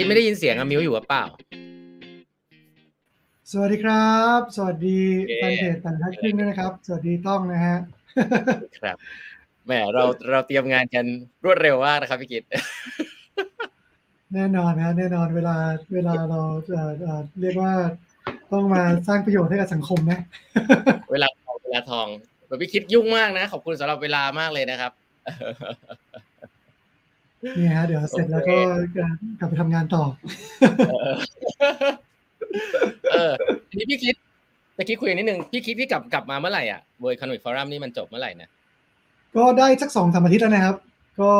คิดไม่ได้ยินเสียงอะมิวอยู่หรือเปล่า สวัสดีครับ สวัสดีโอเคแฟนเพจต่างทัดครึ่งด้วยนะครับ สวัสดีต้องนะฮะ ครับ แหมเราเราเตรียมงานกันรวดเร็วมากนะครับพี่กิตแน่นอนนะแน่นอนเวลาเวลาเราเอ่อเอ่อเรียกว่าต้องมาสร้างประโยชน์ให้กับสังคมนะ เวลาทองเวลาทองแบบพี่คิดยุ่งมากนะ ขอบคุณสำหรับเวลามากเลยนะครับ นี่ฮะเดี๋ยวเสร็จแล้วก็กลับไปทำงานต่อเออเออทีนี้พี่คิดตะกี้คุยนิดนึงพี่คิดพี่กลับกลับมาเมื่อไหร่อะ World Economic Forum นี่มันจบเมื่อไหร่นะก็ได้สักสองสามอาทิตย์แล้วนะครับ ก็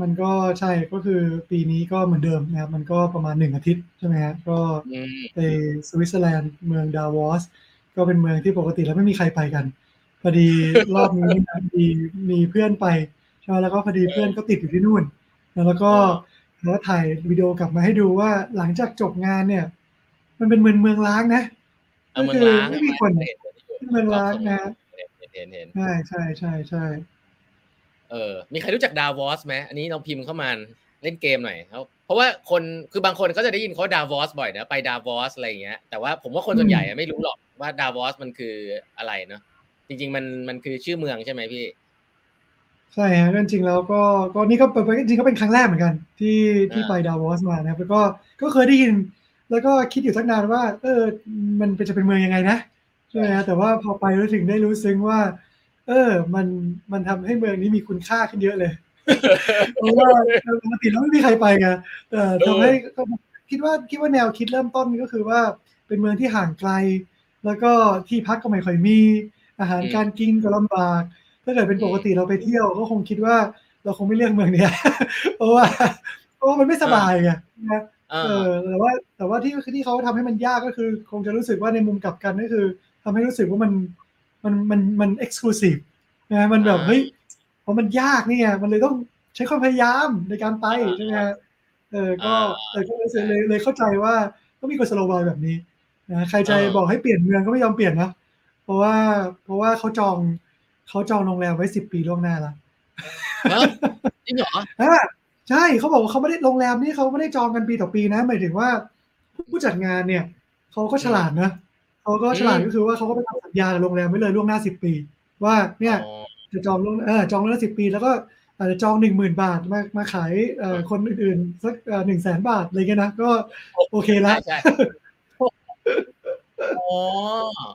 มันก็ใช่ก็คือปีนี้ก็เหมือนเดิมนะครับ มันก็ประมาณหนึ่งอาทิตย์ใช่ไหมฮะก็อืมไปสวิตเซอร์แลนด์เมืองดาวอสก็เป็นเมืองที่ปกติแล้วไม่มีใครไปกันพอดีรอบนี้นะมีมีเพื่อนไป ใช่ไหมแล้วก็พอดีเพื่อนก็ติดอยู่ที่นู่น แล้วก็แล้วถ่ายวิดีโอกลับมาให้ดูว่าหลังจากจบงานเนี่ย มันเป็นเมืองเมืองล้างนะเอาเมืองล้างไม่มีคนเห็นเป็นเมืองล้างนะเห็นเห็นเห็นใช่ใช่ใช่ใช่เออ มีใครรู้จักดาวอสไหมอันนี้ลองพิมพ์เข้ามาเล่นเกมหน่อยเขาเพราะว่าคนคือบางคนก็จะได้ยินเขาดาวอสบ่อยนะไปดาวอสอะไรอย่างเงี้ยแต่ว่าผมว่าคนส่วนใหญ่อะไม่รู้หรอกว่าดาวอสมันคืออะไรเนาะจริง ๆ มันมันคือชื่อเมืองใช่ไหมพี่ ใช่ฮะจริงๆแล้วก็ก็นี่ก็เป็นจริงๆก็เป็นครั้งแรกเหมือนกัน ที่ที่อ่าไปดาวอสมานะครับแล้วก็ก็เคยได้ยิน แล้วก็คิดอยู่ตั้งนานว่า เออ มันเป็นจะเป็นเมืองยังไงนะใช่ไหมฮะแต่ว่าพอไปแล้วถึงได้รู้ซึ้งว่า เออ มันมันทำให้เมืองนี้มีคุณค่าขึ้นเยอะเลยเพราะว่าปกติแล้วไม่มีใครไปไงเออทำให้ก็คิดว่าคิดว่าแนวคิดเริ่มต้นก็คือว่าเป็นเมืองที่ห่างไกล แล้วก็ที่พักก็ไม่ค่อยมีอาหารอืมการกินก็ลำบาก ถ้าเกิดเป็นปกติเราไปเที่ยวก็คงคิดว่า เราคงไม่เลือกเมืองเนี้ยเพราะว่าเพราะว่ามันไม่สบายไงนะอ่าเออแต่ว่าแต่ว่าที่ที่เขาทำให้มันยากก็คือ คงจะรู้สึกว่าในมุมกลับกันก็คือทำให้รู้สึกว่ามันมันมันมันเอ็กซ์คลูซีฟนะมันแบบอ่าเฮ้ยเพราะมันยากนี่ไงมันเลยต้องใช้ความพยายามในการไปอ่าใช่ไหมฮะเออก็อ่าเออก็เลยเลยเลยเข้าใจว่าต้องมีกุศโลบายแบบนี้นะใครจะอ่าบอกให้เปลี่ยนเมืองก็ไม่ยอมเปลี่ยนนะเพราะว่าเพราะว่าเขาจอง เขาจองโรงแรมไว้สิบปีล่วงหน้าแล้วเอ้าจริงเหรออ่าใช่เขาบอกว่าเขาไม่ได้โรงแรมนี่เขาไม่ได้จองกันปีต่อปีนะหมายถึงว่า ผู้จัดงานเนี่ยเขาก็ฉลาดนะเขาก็ฉลาดอืมก็คือว่าเขาก็ไปทำสัญญากับโรงแรมไว้เลยล่วงหน้าสิบปี ว่าเนี่ยอ๋อจะจองล่วงเออจองล่วงหน้าสิบปี แล้วก็อาจจะจองหนึ่งหมื่นบาทมามาขายเอ่อคนอื่นๆสักหนึ่งแสนบาทอะไรเงี้ยนะก็โอเคละใช่ใช่ อ๋อ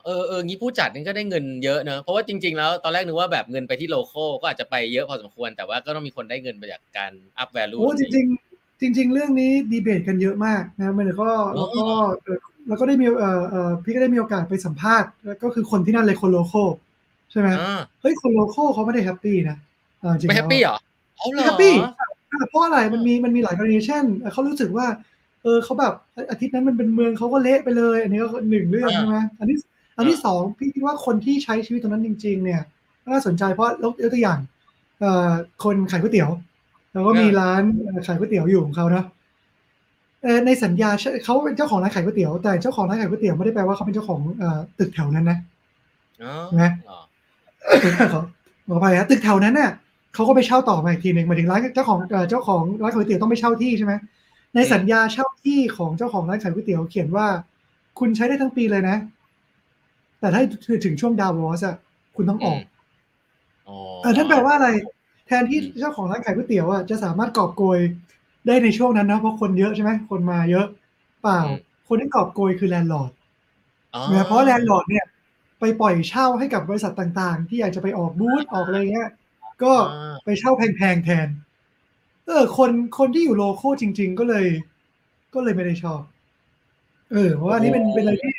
เออเอองี้ผู้จัดนี่ก็ได้เงินเยอะเนอะเพราะว่าจริง ๆ แล้วตอนแรกนึกว่าแบบเงินไปที่โลโก้ก็อาจจะไปเยอะพอสมควร แต่ว่าก็ต้องมีคนได้เงินไปจากการอัพแวลูโอ้จริงๆจริง ๆ เรื่องนี้ดีเบตกันเยอะมากนะมันก็แล้วก็เอ่อแล้วก็ได้มีเอ่อเอ่อพี่ก็ได้มีโอกาสไปสัมภาษณ์แล้วก็คือคนที่นั่นเลยคนโลโก้ใช่ไหมอ่าเฮ้ยคนโลโก้เขาไม่ได้แฮปปี้นะอ่าจริงไม่แฮปปี้แล้วเหรอเอาเหรไม่อแฮปปี้อ่าเพราะอะไรมันมีมันมีหลายกรณีเช่นเอ่อเขารู้สึกว่า เออเขาแบบอาทิตย์นั้นมันเป็นเมืองเขาก็เละไปเลย อันนี้ก็หนึ่งเรื่องใช่ไหมอันที่อันที่สองพี่คิดว่าคนที่ใช้ชีวิตตรงนั้นจริง ๆ เนี่ยน่าสนใจเพราะยกตัวอย่างเอ่อคนขายก๋วยเตี๋ยว แล้วก็มีร้านเอ่อขายก๋วยเตี๋ยวอยู่ของเขาเนาะเอ่อในสัญญาเขาเป็นเจ้าของร้านขายก๋วยเตี๋ยวแต่เจ้าของร้านขายก๋วยเตี๋ยวไม่ได้แปลว่าเขาเป็นเจ้าของเอ่อตึกแถวนั้นนะอ๋อไงอ๋อขอขออภัยฮะตึกแถวนั้นน่ะเขาก็ไปเช่าต่อมาอีกทีหนึ่งหมายถึงร้านเจ้าของเอ่อเจ้าของร้านก๋วยเตี๋ยวต้องไปเช่าที่ใช่ไหม ในสัญญาเช่าที่ของเจ้าของร้านขายก๋วยเตี๋ยวเขียนว่า คุณใช้ได้ทั้งปีเลยนะ แต่ถ้าถึงช่วงดาวอสอะคุณต้องออกอ๋อเออนั่นแปลว่าอะไร แทนที่อืมเจ้าของร้านขายก๋วยเตี๋ยวอะจะสามารถกอบโกยได้ในช่วงนั้นนะเพราะคนเยอะใช่ไหมคนมาเยอะเปล่า คนที่กอบโกยคือ landlord อ๋อนะเพราะ landlord เนี่ย ไปปล่อยเช่าให้กับบริษัทต่างๆ ที่อยากจะไปออกบูธออกอะไรเงี้ยก็อ่าไปเช่าแพงๆแทน เออ คนคนที่อยู่ local จริง ๆ ก็เลย ก็เลยไม่ได้ชอบ เออ เพราะว่าอันนี้เป็นเป็นอะไรที่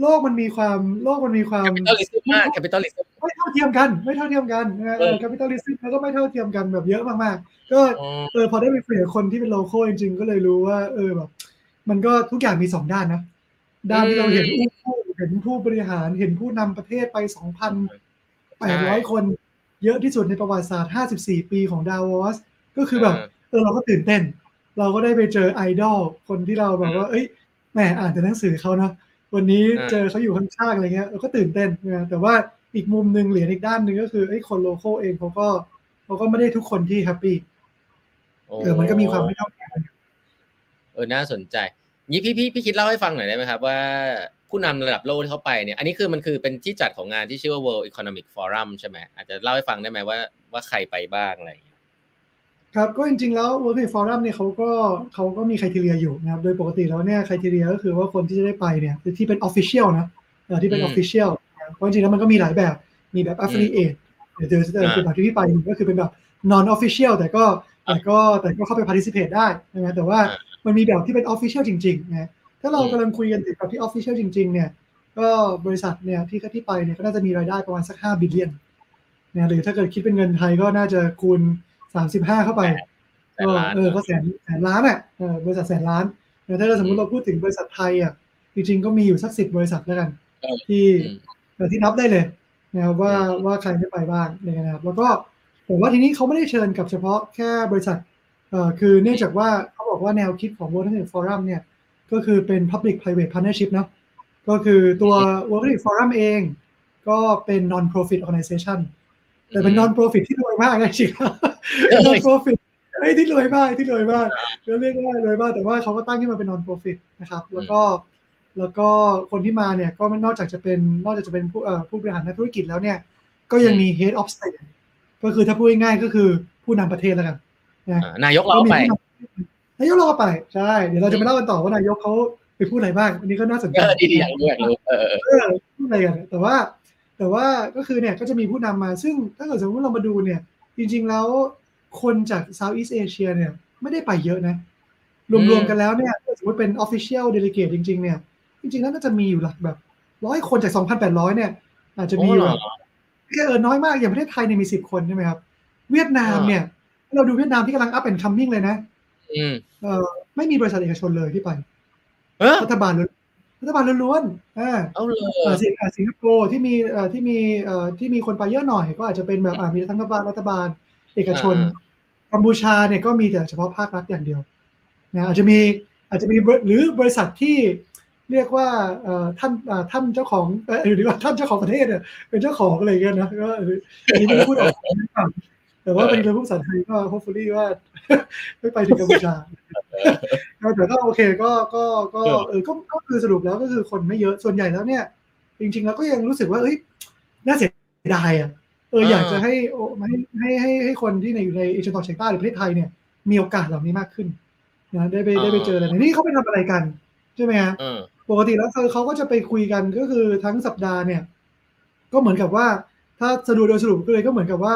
โลกมันมีความโลกมันมีความ capitalism มาก capitalism ไม่เท่าเทียมกัน ไม่เท่าเทียมกันนะเออ capitalism แล้วก็ไม่เท่าเทียมกันแบบเยอะมากๆ ก็อ๋อเออพอได้ไปคุยกับคนที่เป็น local จริง ๆ ก็เลยรู้ว่า เออแบบมันก็ทุกอย่างมีสองด้านนะ ด้านที่เราเห็นผู้เห็นผู้บริหารเห็นผู้นำประเทศไปสองพันแปดร้อยคน เยอะที่สุดในประวัติศาสตร์54ปีของดาวอส ก็คือแบบเออเราก็ตื่นเต้น เราก็ได้ไปเจอไอดอลคนที่เราแบบว่า เอ้ยแหมอ่านแต่หนังสือเขาเนาะวันนี้อ่าเจอเขาอยู่ข้างๆอะไรเงี้ยเราก็ตื่นเต้นนะแต่ว่าอีกมุมหนึ่งเหรียญอีกด้านหนึ่งก็คือไอ้ยคนโลโก้เองเขาก็เขาก็ไม่ได้ทุกคนที่แฮปปี้เออมันก็มีความไม่เท่าเทียมกันอยู่อน่าสนใจนี้พี่พี่พี่คิดเล่าให้ฟังหน่อยได้ไหมครับว่าผู้นำระดับโลกที่เขาไปเนี่ยอันนี้คือมันคือเป็นที่จัดของงานที่ชื่อว่า World Economic Forum ใช่ไหมอาจจะเล่าให้ฟังได้ไหมว่าว่าใครไปบ้างอะไรอย่างเงี้ย ครับก็จริงๆแล้ว World Economic Forum เนี่ยเขาก็เขาก็มีคุณทีเรียอยู่นะครับ โดยปกติแล้วเนี่ยคุณทีเรียก็คือว่าคนที่จะได้ไปเนี่ยที่เป็น Official นะเอ่อที่เป็น Official เพราะจริงๆแล้วมันก็มีหลายแบบมีแบบ Affiliate เดี๋ยวเจอคือแบบที่พี่ไปก็คือเป็นแบบ non official แต่ก็แต่ก็แต่ก็เข้าไป participate ได้นะแต่ว่ามันมีแบบที่เป็น official จริงๆนะถ้าเรากำลังคุยกันถึงแบบที่ official จริง ๆ เนี่ย ก็บริษัทเนี่ยที่ที่ไปเนี่ยก็น่าจะมีรายได้ประมาณสัก5บิลเลียนนะหรือถ้าเกิดคิดเป็นเงินไทยก็น่าจะคูณ 35เข้าไปก็เออก็แสนแสนล้านอะเออบริษัทแสนล้านแต่ถ้าสมมติเราพูดถึงบริษัทไทยอะจริงๆก็มีอยู่สักสิบบริษัทแล้วกัน ที่ที่นับได้เลยนะครับว่าว่าใครได้ไปบ้างนะครับ แล้วก็แต่ว่าทีนี้เขาไม่ได้เชิญกับเฉพาะแค่บริษัทเอ่อคือเนื่องจากว่าเขาบอกว่าแนวคิดของ World Economic Forum เนี่ย ก็คือเป็น Public Private Partnership เนาะก็คือตัว World Economic Forum เองก็เป็น non-profit organization แต่เป็น non-profit ที่รวยมาก นะจริง non-profit ไอ้ที่รวยมากที่รวยมากเรียกว่ารวยมากแต่ว่าเขาก็ตั้งขึ้นมาเป็น non-profit นะครับ แล้วก็แล้วก็คนที่มาเนี่ยก็นอกจากจะเป็นนอกจากจะเป็นผู้ผู้บริหารนักธุรกิจแล้วเนี่ย ก็ยังมี head of state ก็คือถ้าพูดง่ายๆก็คือผู้นำประเทศแล้วกันนะนายกเราไปนายกเราไปใช่เดี๋ยวเราจะไปเล่ากันต่อว่านายกเขาไปพูดอะไรบ้างอันนี้ก็น่าสนใจดีดีอย่างรู้อยากรู้เออพูดอะไรกันแต่ว่า แต่ว่าก็คือเนี่ยก็จะมีผู้นำมาซึ่งถ้าเกิดสมมติเรามาดูเนี่ย จริงๆแล้วคนจาก Southeast Asia เนี่ย ไม่ได้ไปเยอะนะ รวมๆกันแล้วเนี่ยสมมติเป็น official delegate จริง ๆ เนี่ย จริงๆแล้วน่าจะมีอยู่หลักแบบร้อยคนจากสองพันแปดร้อยเนี่ย อาจจะมีอยู่แบบแค่เออน้อยมากอย่างประเทศไทยเนี่ยมีสิบคนใช่ไหมครับ เวียดนามเนี่ย เราดูเวียดนามที่กำลังอัพเป็นคัมมิ่งเลยนะเออไม่มีบริษัทเอกชนเลยที่ไปรัฐบาล รัฐบาลล้วนๆอ่าเอาเลยสิงคโปร์ที่มีเอ่อที่มีเอ่อที่มีคนไปเยอะหน่อย ก็อาจจะเป็นแบบอ่ามีทั้งรัฐบาลรัฐบาล เอกชนกัมพูชาเนี่ยก็มีแต่เฉพาะภาครัฐอย่างเดียวนะอาจจะมีอาจจะมีหรือบริษัทที่เรียกว่าท่านท่านเจ้าของหรือว่าท่านเจ้าของประเทศเนี่ยเป็นเจ้าของอะไรเงี้ยนะก็อันนี้ไม่พูดออกแต่ว่าเป็นเรื่องภาษาไทยก็ hopefully ว่าไม่ไปถึงกัมพูชา แต่ก็โอเคก็ก็ก็เออก็ก็คือสรุปแล้วก็คือคนไม่เยอะส่วนใหญ่แล้วเนี่ย จริง ๆ แล้วก็ยังรู้สึกว่าเอ้ยน่าเสียดายอะเอออยากจะให้ให้ให้ให้คนที่ในอยู่ในเอเชียตะวันออกเฉียงใต้หรือประเทศไทยเนี่ย มีโอกาสเหล่านี้มากขึ้นนะได้ไปได้ไปเจออะไรนี่เขาไปทำอะไรกันใช่ไหมฮะปกติแล้วเขาก็จะไปคุยกันก็คือทั้งสัปดาห์เนี่ย ก็เหมือนกับว่า ถ้าสรุปโดยสรุปก็เลยก็เหมือนกับว่า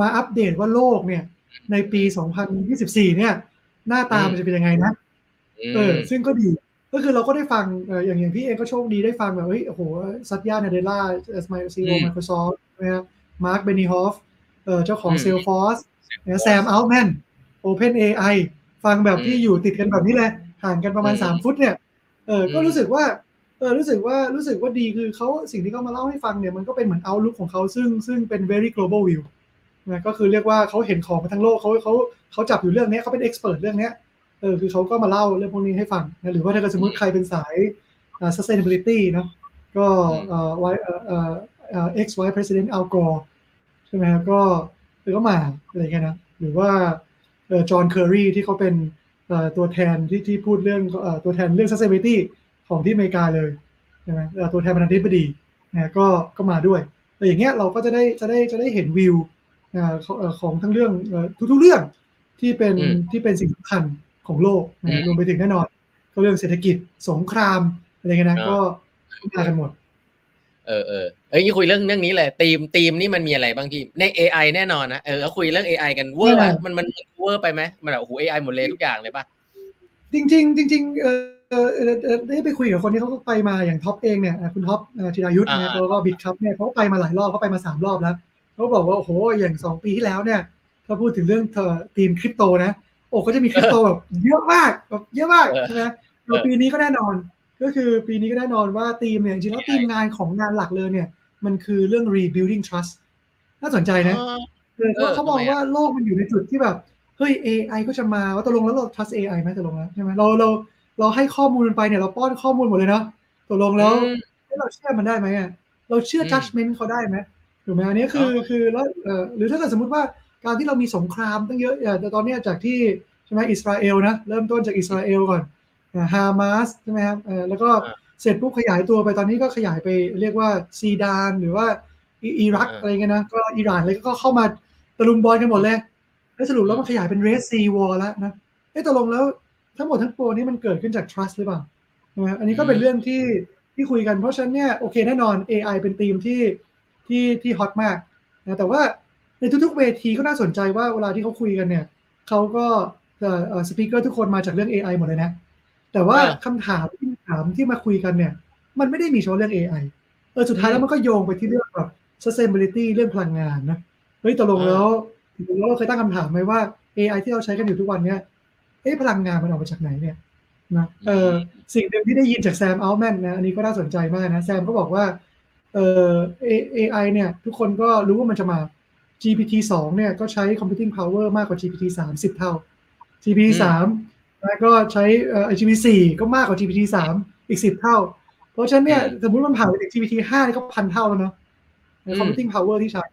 มาอัปเดตว่าโลกเนี่ย ในปี 2024 เนี่ย หน้าตามันจะเป็นยังไงนะ เออซึ่งก็ดี ก็คือเราก็ได้ฟังอย่างอย่างพี่เองก็โชคดีได้ฟังแบบเฮ้ยโอ้โห Satya Nadella เอสไม CEO Microsoft นะ Marc Benioff เออเจ้าของ Salesforce Sam Altman OpenAI ฟังแบบที่อยู่ติดกันแบบนี้เลย ห่างกันประมาณ3ฟุตเนี่ยเออก็รู้สึกว่าเออรู้สึกว่ารู้สึกว่าดีคือเขาสิ่งที่เขามาเล่าให้ฟังเนี่ยมันก็เป็นเหมือน outlook ของเขาซึ่งซึ่งเป็น very global view นะก็คือเรียกว่าเขาเห็นของมาทั้งโลกเขาเขาเขาจับอยู่เรื่องนี้เขาเป็น expert เรื่องนี้ เออคือเขาก็มาเล่าเรื่องพวกนี้ให้ฟังนะหรือว่าถ้าเกิดสมมติใครเป็นสาย sustainability เนาะก็เอ่อไว้เอ่อเอ่อ ex vice president Al Gore ใช่ไหมครับก็ก็มาอะไรเงี้ยนะหรือว่าเอ่อจอห์นเคอรีที่เขาเป็นตัวแทนที่ที่พูดเรื่องตัวแทนเรื่อง sustainability ของที่อเมริกาเลยใช่ไหมตัวแทนประธานาธิบดีนะก็ก็มาด้วยแต่อย่างเงี้ยเราก็จะได้จะได้จะได้เห็นวิวของทั้งเรื่องทุกๆเรื่องที่เป็นที่เป็นสิ่งสำคัญ ของโลกนะรวมไปถึงแน่นอน ก็เรื่องเศรษฐกิจสงครามอะไรเงี้ยนะก็มากันหมด เออเออเอ้ยคุยเรื่องเรื่องนี้เลย theme theme นี่มันมีอะไรบ้างพี่ใน AI แน่นอนนะเออคุยเรื่อง AI กันเวอร์มันมันเวอร์ไปไหมมันแบบโอ้โห AI หมดเลยทุกอย่างเลยป่ะจริงจริงจริงเออได้ไปคุยกับคนที่เขาไปมาอย่างท็อปเองเนี่ยคุณท็อปธีรายุทธ์เนี่ยแล้วก็ Bitkub เนี่ยเขาไปมาหลายรอบเขาไปมาสามรอบแล้วเขาบอกว่าโอ้โหอย่างสองปีที่แล้วเนี่ยถ้าพูดถึงเรื่องทีมคริปโตนะ โอ้ก็จะมีคริปโตแบบเยอะมากแบบเยอะมากนะปีนี้ก็แน่นอน ก็คือปีนี้ก็แน่นอนว่าทีมเนี่ยจริงแล้วทีมงานของงานหลักเลยเนี่ย มันคือเรื่อง rebuilding trust น่าสนใจนะเขาเขามองว่าโลกมันอยู่ในจุดที่แบบเฮ้ย AI ก็จะมาว่าตกลงแล้วเรา trust AI ไหมตกลงแล้วใช่ไหมเราเราเราให้ข้อมูลไปเนี่ยเราป้อนข้อมูลหมดเลยเนาะตกลงแล้วเราเชื่อมันได้ไหมอะเราเชื่อ judgment เขาได้ไหมถูกไหมอันนี้คือคือแล้วหรือถ้าเกิดสมมติว่า การที่เรามีสงครามตั้งเยอะแต่ตอนนี้จากที่ใช่ไหมอิสราเอลนะเริ่มต้นจากอิสราเอลก่อนฮามาสใช่ไหมครับเออแล้วก็อ่าเสร็จปุ๊บขยายตัวไปตอนนี้ก็ขยายไปเรียกว่าซีดานหรือว่าอิอิรักอ่าอะไรเงี้ยนะก็อิหร่านเลยก็เข้ามาตะลุมบอลกันหมดเลยแล้วสรุปแล้วมันขยายเป็นเรสซีวอลแล้วนะเอ๊ะตกลงแล้วทั้งหมดทั้งปวงนี้มันเกิดขึ้นจาก trust หรือเปล่านะอันนี้ก็เป็นเรื่องที่ที่คุยกันเพราะฉะนั้นเนี่ยโอเคแน่นอน AI เป็นธีมที่ที่ที่ฮอตมากนะแต่ว่า ในทุกๆเวทีก็น่าสนใจว่าเวลาที่เขาคุยกันเนี่ยเขาก็สปีกเกอร์ทุกคนมาจากเรื่อง AI หมดเลยนะ แต่ว่าอ่าคำถามที่ถามที่มาคุยกันเนี่ย มันไม่ได้มีเฉพาะเรื่อง AI เออสุดท้ายแล้วมันก็โยงไปที่เรื่องแบบ sustainability เรื่องพลังงานนะเฮ้ยตกลงแล้วถึงแล้วเราเคยตั้งคำถามไหมว่า AI ที่เราใช้กันอยู่ทุกวันเนี้ยเอ๊ะพลังงานมันออกมาจากไหนเนี่ยนะเออสิ่งหนึ่งที่ได้ยินจากแซมอัลแมนนะอันนี้ก็น่าสนใจมากนะ แซมก็บอกว่าเออ AI เนี่ย ทุกคนก็รู้ว่ามันจะมา GPT 2เนี่ยก็ใช้ computing power มากกว่า GPT 3 10 เท่า GPT 3แล้วก็ใช้เอ่อ GPT 4ก็มากกว่า GPT 3อีก 10 เท่า เพราะฉะนั้นเนี่ยอืมสมมติมันผ่านไปถึง GPT 5นี่ก็พันเท่าแล้วเนาะในอืม computing power ที่ใช้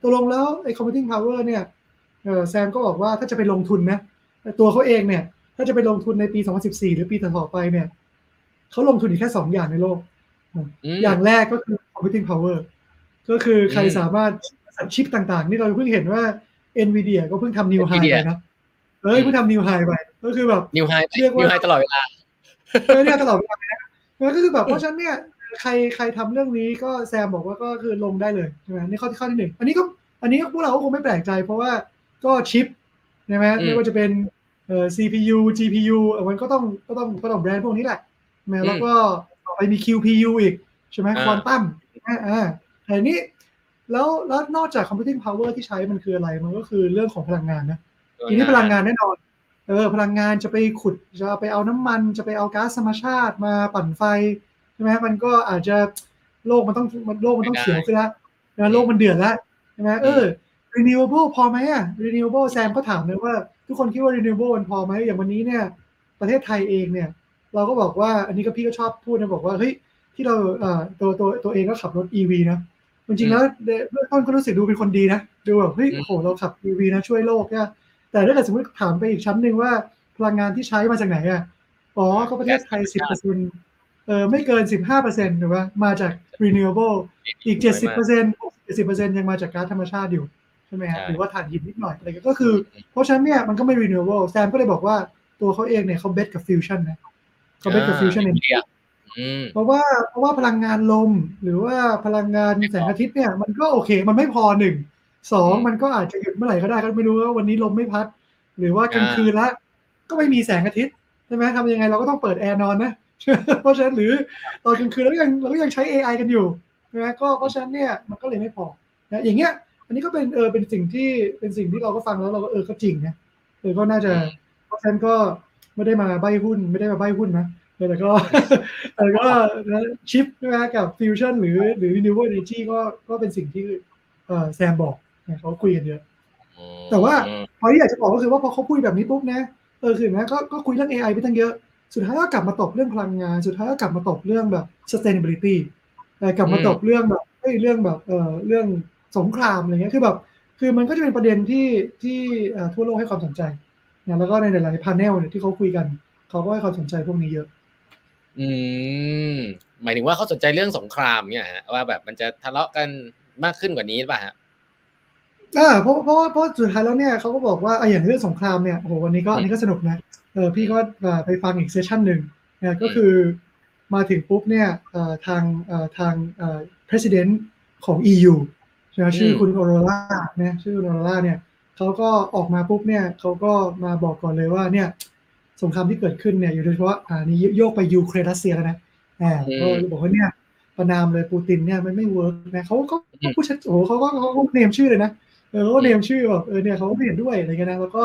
ตกลงแล้วไอ้ computing power เนี่ยเออแซมก็บอกว่าถ้าจะไปลงทุนนะตัวเขาเองเนี่ย ถ้าจะไปลงทุนในปี 2014 หรือปีต่อๆไปเนี่ยเขาลงทุนอยู่แค่2อย่างในโลกมอย่างแรกก็คือ computing power ก็คือใครอืมสามารถ สั่ชิปต่างๆ นี่เราเพิ่งเห็นว่า NVIDIA ก็เพิ่งทำ new high NVIDIA ไปนะเอ้ยเพิ่งทำ new high ไปก็คือแบบนิวไฮเรียกว่านิวไฮตลอดเวลาเออเนี่ยตลอดเวลาเลยนะมันก็คือแบบเพราะฉะนั้นเนี่ยใครใครทำเรื่องนี้ก็แซมบอกว่าก็คือลงได้เลยใช่ไหมนี่ข้อที่ข้อที่หนึ่งอันนี้ก็อันนี้พวกเราก็คงไม่แปลกใจ เพราะว่าก็ชิปใช่ไหมอืมไม่ว่าจะเป็นเอ่อ CPU GPU เอ่อมันก็ต้องก็ต้องก็ต้องแบรนด์พวกนี้แหละใช่ไหมอืมแล้วก็ต่อไปมี QPU อีกใช่ไหมอ่าควอนตัมอ่าอ่าแต่นี้ แล้วแล้วนอกจาก computing power ที่ใช้มันคืออะไร มันก็คือเรื่องของพลังงานนะทีนี้พลังงานแน่นอน เออ พลังงานจะไปขุดจะไปเอาน้ำมัน จะไปเอาก๊าซธรรมชาติมาปั่นไฟใช่ไหมมันก็อาจจะโลกมันต้องมันโลกมันต้องเขียวขึ้นแล้วนะโลกมันเดือดแล้วใช่ไหมเออ renewable พอไหมอะ renewable แซมก็ถามเลยว่า ทุกคนคิดว่า renewable มันพอไหมอย่างวันนี้เนี่ย ประเทศไทยเองเนี่ย เราก็บอกว่าอันนี้ก็พี่ก็ชอบพูดนะบอกว่าเฮ้ยที่เราเอ่อตัวตัวตัวเองก็ขับรถ EV นะ จริงๆแล้วเบื้องต้นก็รู้สึกดูเป็นคนดีนะดูแบบเฮ้ยอืมโอ้โหเราขับ EV นะช่วยโลกเนี่ยแต่ถ้าเกิดสมมติถามไปอีกชั้นหนึ่งว่าพลังงานที่ใช้มาจากไหนอะอ๋อก็ประเทศไทยสิบเปอร์เซ็นเออไม่เกินสิบห้าเปอร์เซ็นต์ถูกป่ะมาจาก renewable อีกเจ็ดสิบเปอร์เซ็นต์เจ็ดสิบเปอร์เซ็นต์ยังมาจากก๊าซธรรมชาติอยู่ใช่ไหมฮะใช่หรือว่าถ่านหินนิดหน่อยอะไรก็ก็คือ เพราะฉะนั้นเนี่ยมันก็ไม่ renewable แซมก็เลยบอกว่าตัวเขาเองเนี่ยเขา bet กับ fusion นะเขา bet กับ fusion อ่า energy อืม เพราะว่าเพราะว่าพลังงานลม หรือว่าพลังงานไม่พอแสงอาทิตย์เนี่ย มันก็โอเค มันไม่พอหนึ่งสองอืมมันก็อาจจะหยุดเมื่อไหร่ก็ได้ก็ไม่รู้ว่าวันนี้ลมไม่พัด หรือว่ากลางอ่าคืนละก็ไม่มีแสงอาทิตย์ใช่ไหมทำยังไงเราก็ต้องเปิดแอร์นอนนะเพราะฉะนั้นหรือตอนกลางคืนเราก็ยังเราก็ยังใช้ AI กันอยู่นะก็เพราะฉะนั้นเนี่ยมันก็เลยไม่พอนะอย่างเงี้ย อันนี้ก็เป็นเออเป็นสิ่งที่เป็นสิ่งที่เราก็ฟังแล้วเราก็เออก็จริงนะเออก็น่าจะอืมเพราะฉะนั้นก็ไม่ได้มาใบหุ้นไม่ได้มาใบหุ้นนะ แต่ก็แต่ก็ชิปใช่ไหมกับฟิวชั่นหรือหรือ renewable energy ก็ก็เป็นสิ่งที่เออแซมบอกนะเขาคุยกันเยอะแต่ว่าอืมพอที่อยากจะบอกก็คือว่าพอเขาพูดแบบนี้ปุ๊บนะเออคือนะก็ก็คุยเรื่อง AI ไปตั้งเยอะ สุดท้ายก็กลับมาตกเรื่องพลังงาน สุดท้ายก็กลับมาตกเรื่องแบบ sustainability แต่กลับมาอืมตกเรื่องแบบเอ้ยเรื่องแบบเออเรื่องสงครามอะไรเงี้ยคือแบบคือมันก็จะเป็นประเด็นที่ที่เอ่อทั่วโลกให้ความสนใจนะแล้วก็ในหลายๆพาเนลเนี่ยที่เขาคุยกัน เขาก็ให้ความสนใจพวกนี้เยอะ อืมหมายถึงว่าเขาสนใจเรื่องสงครามเนี่ยฮะว่าแบบมันจะทะเลาะกันมากขึ้นกว่านี้หรือเปล่าฮะอ่าเพราะเพราะว่าเพราะสุดท้ายแล้วเนี่ยเขาก็บอกว่าอะอย่างเรื่องสงครามเนี่ยโอ้โหวันนี้ก็อืมอันนี้ก็สนุกนะเออพี่ก็อ่าไปฟังอีกเซสชันหนึ่งนะก็คือมาถึงปุ๊บเนี่ยเอ่อทางเอ่อทางเอ่อ president ของ EU ใช่ไหมชื่อคุณออโรราเนี่ยชื่อคุณออโรราเนี่ยเขาก็ออกมาปุ๊บเนี่ยเขาก็มาบอกก่อนเลยว่าเนี่ย สงครามที่เกิดขึ้นเนี่ยอยู่โดยเฉพาะอ่านี่โยกไปยูเครนรัสเซียแล้วนะอ่าก็บอกว่าเนี่ยประณามเลยปูตินเนี่ยมันไม่ work นะเขาก็ก็พูดชัดโอ้โหเขาก็เขาก็ name ชื่อเลยนะเออเขาก็ name ชื่อแบบเออเนี่ยเขาก็ไม่เห็นด้วยอะไรเงี้ยนะแล้วก็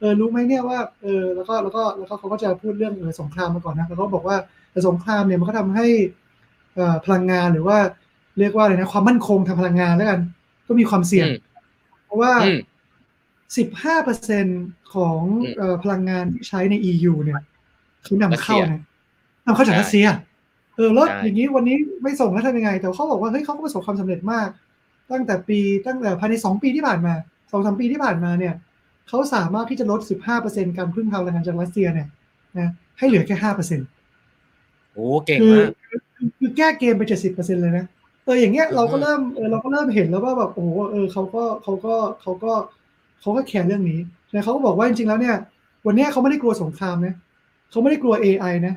เออรู้ไหมเนี่ยว่าเออแล้วก็แล้วก็แล้วก็เขาก็จะพูดเรื่องเออสงครามมาก่อนนะแล้วก็บอกว่าแต่สงครามเนี่ยมันก็ทำให้เอ่อพลังงานหรือว่าเรียกว่าอะไรนะความมั่นคงทางพลังงานแล้วกัน ก็มีความเสี่ยงอืมเพราะว่า อืมสิบห้าเปอร์เซ็นของอืมเอ่อพลังงานที่ใช้ใน EU เนี่ยคือนำเข้ารัสเซียนะนำเข้าจากใช่รัสเซีย เออแล้วใช่อย่างนี้วันนี้ไม่ส่งแล้วทำยังไง แต่เขาบอกว่าเฮ้ยเขาก็ประสบความสำเร็จมาก ตั้งแต่ปีตั้งแต่ภายในสองปีที่ผ่านมาสองสามปีที่ผ่านมาเนี่ยเขาสามารถที่จะลด 15%การพึ่งพาพลังงานจากรัสเซียเนี่ยนะให้เหลือแค่ห้าเปอร์เซ็นต์โอ้เก่งคือมากคือคือแก้เกมไปเจ็ดสิบเปอร์เซ็นเลยนะเอออย่างเงี้ยอืมเราก็เริ่มเออเราก็เริ่มเห็นแล้วว่าแบบโอ้โหเออเขาก็เขาก็เขาก็เขาก็แคร์เรื่องนี้แต่เขาก็บอกว่าจริงๆแล้วเนี่ย วันเนี้ยเขาไม่ได้กลัวสงครามนะเขาไม่ได้กลัว AI นะ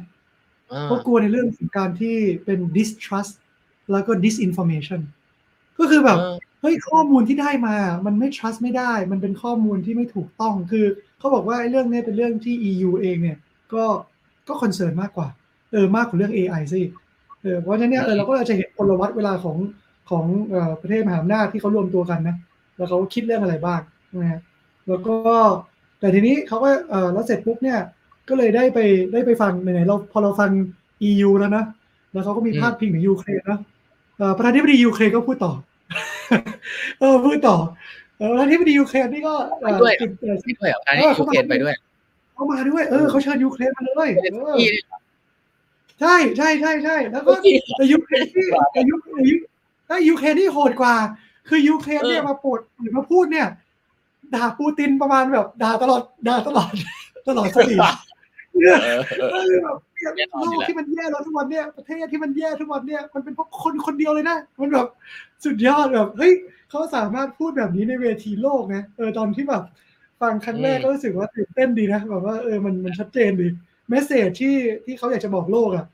อ่าเขากลัวในเรื่องของการที่เป็น distrust แล้วก็ disinformation ก็คือแบบเออเฮ้ยข้อมูลที่ได้มา มันไม่ trust ไม่ได้ มันเป็นข้อมูลที่ไม่ถูกต้อง คือเขาบอกว่าไอ้เรื่องเนี้ยเป็นเรื่องที่ EU เองเนี่ย ก็ก็ concern มากกว่า เออมากกว่าเรื่อง AI ซิเออเพราะฉะนั้นเนี่ยเออเราก็จะเห็นพลวัตเวลาของของเอ่อประเทศมหาอำนาจที่เขารวมตัวกันนะ แล้วเขาคิดเรื่องอะไรบ้าง นะฮะแล้วก็แต่ทีนี้เขาก็เออแล้วเสร็จปุ๊บเนี่ยก็เลยได้ไปได้ไปฟังไหนๆเราพอเราฟัง EU แล้วนะแล้วเขาก็มีอืมพาดพิงถึงยูเครนนะเอ่อประธานาธิบดียูเครนก็พูดต่อเออพูดต่อเออประธานาธิบดียูเครนนี่ก็เอ่อไปด้วยจุดเอ่อไปด้วยเหรอการที่ยูเครนไปด้วยเขามาด้วย เออเขาเชิญยูเครนมาเลยไม่ได้เอสักอทีเนี่ยใช่ใช่ใช่ใช่แล้วก็สักทีแต่ยูเครนที่แต่ยูแต่ยูแต่ยูเครนที่โหดกว่า คือยูเครนเนี่ยเออมาปวดหรือมาพูดเนี่ย ด่าปูตินประมาณแบบด่าตลอดด่าตลอดตลอดสตรีมเนี่ยเออเออเออแบบเนี่ยแน่นอนโลอยู่กแล้วที่มันแย่แล้วทุกวันเนี่ยประเทศที่มันแย่ทุกวันเนี่ยมันเป็นเพราะคนคนเดียวเลยนะ มันแบบสุดยอดแบบเฮ้ยเขาสามารถพูดแบบนี้ในเวทีโลกนะเออตอนที่แบบฟังครั้งแรกก็รู้สึกว่าตื่นเต้นดีนะแบบว่าเออมันมันชัดเจนดีเมสเซจที่ที่เขาอยากจะบอกโลกอะ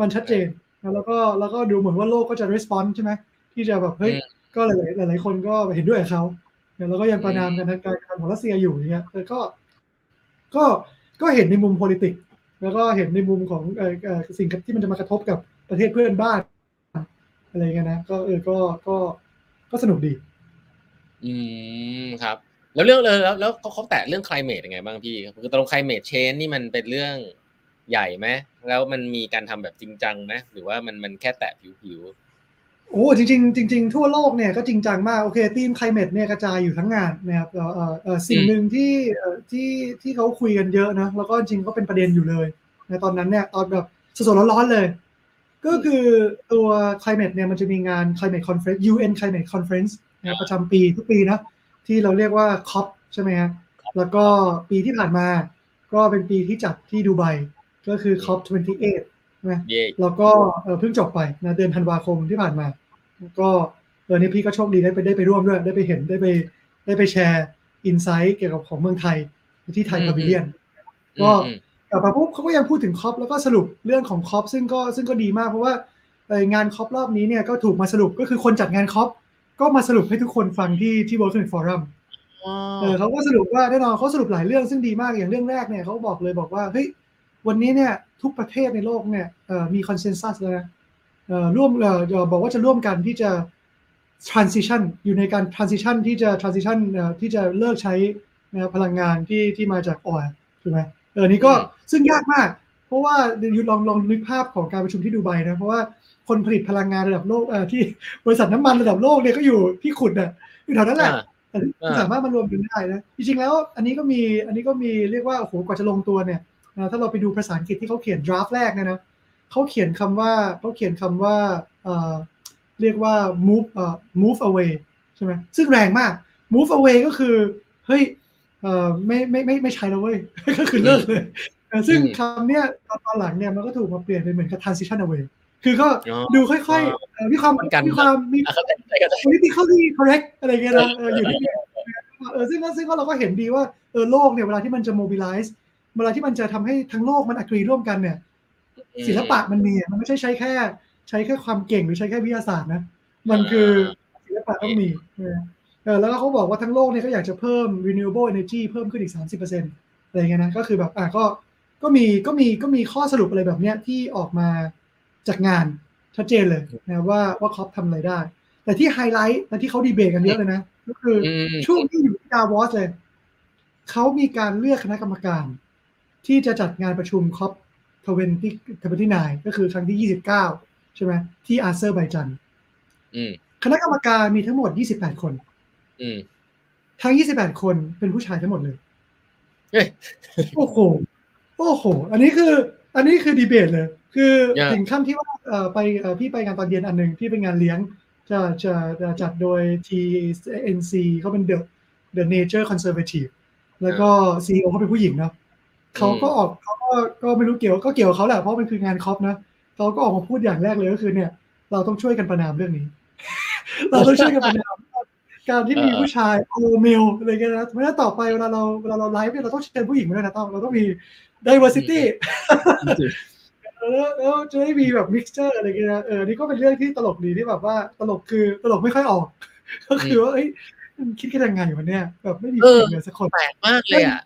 มันชัดเจนนะแล้วก็แล้วก็ดูเหมือนว่าโลกก็จะรีสปอนส์ใช่ไหมที่จะแบบเฮ้ยอืมก็หลายๆหลายๆคนก็เห็นด้วยกับเขา แล้วก็ยังประนามกันทางการการของรัสเซียอยู่อย่างเงี้ยเออก็ก็ก็เห็นในมุม politics แล้วก็เห็นในมุมของเอ่อสิ่งที่มันจะมากระทบกับประเทศเพื่อนบ้านอะไรเงี้ยนะก็เออก็ก็ก็สนุกดี อืมครับ แล้วเรื่องเลยแล้วแล้วเขาแตะเรื่อง climate ยังไงบ้างพี่คือตรง climate change นี่มันเป็นเรื่องใหญ่ไหมแล้วมันมีการทำแบบจริงจังไหมหรือว่ามันมันแค่แตะผิว โอ้จริงๆจริง ๆ ทั่วโลกเนี่ยก็จริงจังมากโอเคทีม climate เนี่ยกระจายอยู่ทั้งงานนะครับเอ่อเอ่อเอ่อสิ่งอืมหนึ่งที่เอ่อที่ที่เขาคุยกันเยอะนะแล้วก็จริงๆก็เป็นประเด็นอยู่เลยในตอนนั้นเนี่ยตอนแบบสดๆร้อนๆเลย ก็คือตัว climate เนี่ยมันจะมีงาน climate conference UN climate conference นะครับประจำปีทุกปีนะที่เราเรียกว่า COP ใช่ไหมฮะแล้วก็ปีที่ผ่านมา ก็เป็นปีที่จัดที่ดูไบก็คือ COP 28ใช่ไหมๆเย่แล้วก็เอ่อเพิ่งจบไปนะเดือนธันวาคมที่ผ่านมา ก็เออเนี่ยพี่ก็โชคดีได้ไปได้ไปร่วมด้วย ได้ไปเห็นได้ไปได้ไปแชร์ insight เกี่ยวกับของเมืองไทยที่ไทย pavilion ก็อืมกลับมาปุ๊บเขาก็ยังพูดถึง COP แล้วก็สรุปเรื่องของ COP ซึ่งก็ซึ่งก็ดีมากเพราะว่าเอ่องาน COP รอบนี้เนี่ยก็ถูกมาสรุปก็คือคนจัดงาน COP ก็มาสรุปให้ทุกคนฟังที่ที่ World Economic Forum อ๋อเออเขาก็สรุปว่าแน่นอนเขาสรุปหลายเรื่องซึ่งดีมากอย่างเรื่องแรกเนี่ยเขาบอกเลยบอกว่าเฮ้ยวันนี้เนี่ยทุกประเทศในโลกเนี่ยเอ่อมี consensus แล้วนะเอ่อ ร่วมเอ่อเอ่อบอกว่าจะร่วมกันที่จะ transition อยู่ในการ transition ที่จะ transition เอ่อที่จะเลิกใช้นะครับพลังงานที่ที่มาจากออยล์ถูกไหมเออนี่ก็ซึ่งยากมาก เพราะว่ายูลองลองนึกภาพของการประชุมที่ดูไบนะ เพราะว่าคนผลิตพลังงานระดับโลกเอ่อที่บริษัทน้ำมันระดับโลกเนี่ยก็อยู่ที่ขุดอะอยู่แถวนั้นแหละอ่าแต่ที่อ่าสามารถมารวมกันได้นะจริงๆแล้วอันนี้ก็มีอันนี้ก็มีเรียกว่าโอ้โหกว่าจะลงตัวเนี่ยนะถ้าเราไปดูภาษาอังกฤษที่เขาเขียน draft แรกเนี่ยนะ เขาเขียนคำว่าเขาเขียนคำว่าเอ่อเรียกว่า move เอ่อ move away ใช่ไหมซึ่งแรงมาก move away ก็คือ เฮ้ยเอ่อไม่ไม่ไม่ไม่ใช้แล้วเว้ย ก็คือเลิกเลยเออซึ่งอืมคำเนี้ยตอนตอนหลังเนี่ยมันก็ถูกมาเปลี่ยนเป็นเหมือนกับ transition away คือก็อ๋อดูค่อยๆเอ่อมีความเหมือนกันมีความมีอะเข้าใจเข้าใจ politically correct อะไรเงี้ยนะเอออยู่ที่เออซึ่งก็ซึ่งก็เราก็เห็นดีว่าเออโลกเนี่ยเวลาที่มันจะ mobilize เวลาที่มันจะทำให้ทั้งโลกมัน agree ร่วมกันเนี่ย ศิลปะมันมีอะมันไม่ใช่ใช้แค่ ใช้แค่ความเก่งหรือใช้แค่วิทยาศาสตร์นะ มันคือศิลปะต้องมีเออเออแล้วก็เขาบอกว่าทั้งโลกเนี่ยก็อยากจะเพิ่ม renewable energy เพิ่มขึ้นอีก 30%อะไรเงี้ยนะก็คือแบบอะก็ก็มีก็มีก็มีข้อสรุปอะไรแบบเนี้ยที่ออกมาจากงานชัดเจนเลยนะว่าว่าคอปทำอะไรได้ แต่ที่ไฮไลท์และที่เขาดีเบตกันเยอะเลยนะ ก็คือออืมช่วงที่อยู่ที่ดาวอสเลยเขามีการเลือกคณะกรรมการ ที่จะจัดงานประชุม COP twenty twenty-nine ก็คือครั้งที่29ใช่ไหมที่อาเซอร์ไบจันอืมคณะกรรมการมีทั้งหมด28คนอืมทั้ง28คนเป็นผู้ชายทั้งหมดเลยเฮ้ยโอ้โหโอ้โห อันนี้คือ อันนี้คือดีเบตเลย คือ Yeah. ถึงขั้นที่ว่าเอ่อไปเอ่อพี่ไปงานตอนเย็นอันหนึ่งที่เป็นงานเลี้ยง จะจะจะจัดโดย TNC เขาเป็น The The Nature Conservative แล้วก็ CEO เขาเป็นผู้หญิงเนาะ เขาก็ออกเขาก็ก็ไม่รู้เกี่ยวก็เกี่ยวกับเขาแหละเพราะมันคืองานคอปนะเขาก็ออกมาพูดอย่างแรกเลยก็คือเนี่ย เราต้องช่วยกันประนามเรื่องนี้ เราต้องช่วยกันประนามการที่มีผู้ชายโอเมลอะไรเงี้ยนะเพราะฉะนั้นต่อไปเวลาเราเวลาเราไลฟ์เนี่ยเราต้องเชิญผู้หญิงมาด้วยนะต้องเราต้องมี diversity แล้วแล้วจะได้มีแบบ mixture อะไรเงี้ยนะเออนี่ก็เป็นเรื่องที่ตลกดีที่แบบว่าตลกคือตลกไม่ค่อยออก ก็คือว่าเอ้ยมันคิดกันยังไงวะเนี่ยแบบไม่มีเออผู้หญิงเลยสักคนแปลกมากเลยอะ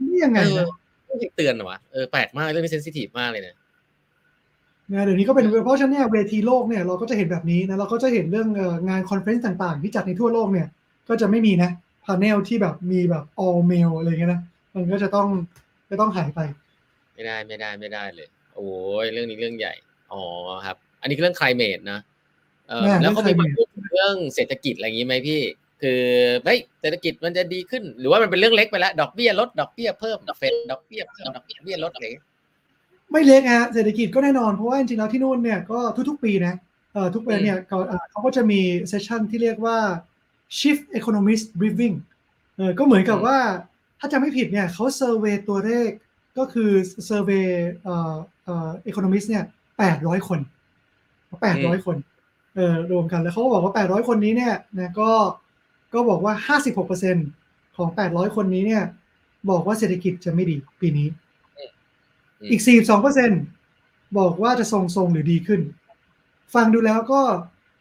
นี่ยังไงเออนะ ต้องเตือนเหรอวะเออแปลกมากเรื่องนี้ sensitive มากเลยนะนะเดี๋ยวนี้ก็เป็นเพราะฉะนั้นเนี่ยเวทีโลกเนี่ยเราก็จะเห็นแบบนี้นะเราก็จะเห็นเรื่องเอ่องาน conference ต่างๆ ที่จัดในทั่วโลกเนี่ย ก็จะไม่มีนะ panel ที่แบบมีแบบ all male อะไรเงี้ยนะมันก็จะต้องจะต้องหายไป ไม่ได้ไม่ได้ไม่ได้เลย โอ้ยเรื่องนี้เรื่องใหญ่ อ๋อครับ อันนี้คือเรื่อง climate นะเออแน่แล้วเขามีเรื่องมาพูดถึงเรื่องเศรษฐกิจอะไรอย่างนี้ไหมพี่ คือเฮ้ยเศรษฐกิจมันจะดีขึ้น หรือว่ามันเป็นเรื่องเล็กไปแล้วดอกเบี้ยลดดอกเบี้ยเพิ่มดอกเฟดดอกเบี้ยเพิ่มดอกเบี้ยลดอะไรอย่างเงี้ยไม่เล็กฮะเศรษฐกิจก็แน่นอนเพราะว่าจริงๆแล้วที่นู่นเนี่ยก็ทุกๆปีนะเอ่อทุกปีเนี่ยก็เอ่อเขาก็จะมี session ที่เรียกว่า chief economist briefing เออก็เหมือนกับว่าถ้าจะไม่ผิดเนี่ยเขา survey ตัวเลขก็คือเซอร์เวยเอ่อเอ่อ economist เนี่ยแปดร้อยคนแปดร้อยคนเออรวมกันแล้วเขาก็บอกว่าแปดร้อยคนนี้เนี่ยนะก็ ก็บอกว่าห้าสิบหกเปอร์เซ็นของแปดร้อยคนนี้เนี่ย บอกว่าเศรษฐกิจจะไม่ดีปีนี้ อีก 42เปอร์เซ็นบอกว่าจะทรงๆหรือดีขึ้น ฟังดูแล้วก็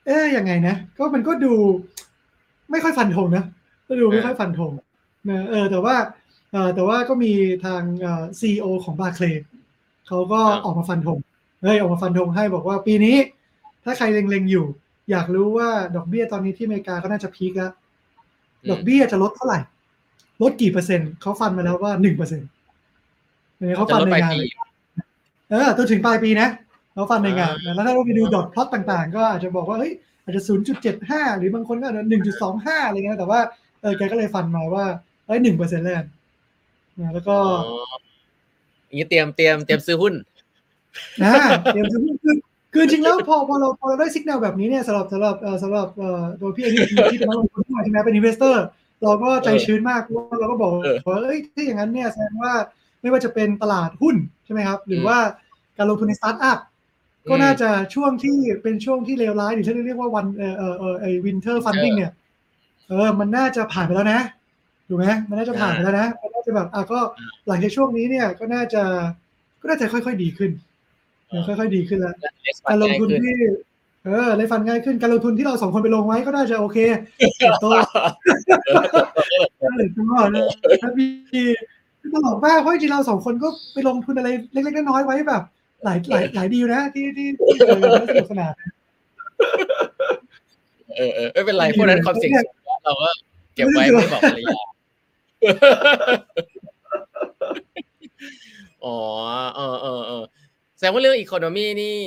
เอ๊ยยังไงนะ ก็มันก็ดูไม่ค่อยฟันธงนะก็ดูไม่ค่อยฟันธงนะเออ แต่ว่าเออแต่ว่าก็มีทางเอ่อซีอของบาเคลเขาก็ครับออกมาฟันธงเฮ้ยออกมาฟันธงให้บอกว่าปีนี้ ถ้าใครเล็งๆอยู่ อยากรู้ว่าดอกเบี้ยตอนนี้ที่อเมริกาก็น่าจะพีคแล้ว ดอกเบี้ยจะลดเท่าไหร่ ลดกี่เปอร์เซ็นต์เขาฟันมาแล้วว่าหนึ่งเปอร์เซ็นต์เขาจะฟันลดในไปงานปีเลยเออจนถึงปลายปีนะเขาฟันในงานอ่าแล้วถ้าเราไปดูดอทพลอตต่างๆ ก็อาจจะบอกว่าเฮ้ยอาจจะ 0.75 หรือบางคนก็อาจจะ 1.25 อะไรเงี้ยแต่ว่าเออแกก็เลยฟันมาว่าเอ้ยหนึ่งเปอร์เซ็นต์แล้วกันนะแล้วก็อ๋ออย่างนี้เตรียมเตรียมเตรียมซื้อหุ้นนะเตรียมจะคือ คือจริงแล้วพอพอเราพอเราได้สัญญาณแบบนี้เนี่ยสำหรับสำหรับเอ่อสำหรับเอ่อตัวพี่เองที่ที่เป็นนักลงทุนใช่ไหมเป็น investor เราก็ใจชื้นมากเพราะว่าเราก็บอกเออว่าเอ้ยถ้าอย่างนั้นเนี่ยแสดงว่าไม่ว่าจะเป็นตลาดหุ้นใช่ไหมครับ หรือว่าการลงทุนในสตาร์ทอัพก็น่าจะช่วงที่เป็นช่วงที่เลวร้ายหรือที่เรียกว่าวันเออเออเออไอ winter funding เนี่ยเออมันน่าจะผ่านไปแล้วนะถูกไหมมันน่าจะผ่านไปแล้วนะมันน่าจะแบบอะก็หลังจากช่วงนี้เนี่ยก็น่าจะก็น่าจะค่อย ๆ ดีขึ้น เออค่อยๆดีขึ้นแล้วการลงทุนที่ เออ raise fund ง่ายขึ้นการลงทุนที่เราสองคนไปลงไว้ก็น่าจะโอเคเติบโตเออจังหวะเลยถ้าพี่ตลกมากเพราะจริงๆเราสองคนก็ไปลงทุนอะไรเล็กๆน้อยๆไว้แบบ หลายหลายหลายดีลนะที่ที่ที่เจอแล้วสนุกสนานเออเออไม่เป็นไรพวกนั้นความเสี่ยงสูงเราก็เก็บไว้ไม่บอกภรรยาอ๋อเออเออเออ แสดงว่าเรื่องอีโคโนมีนี่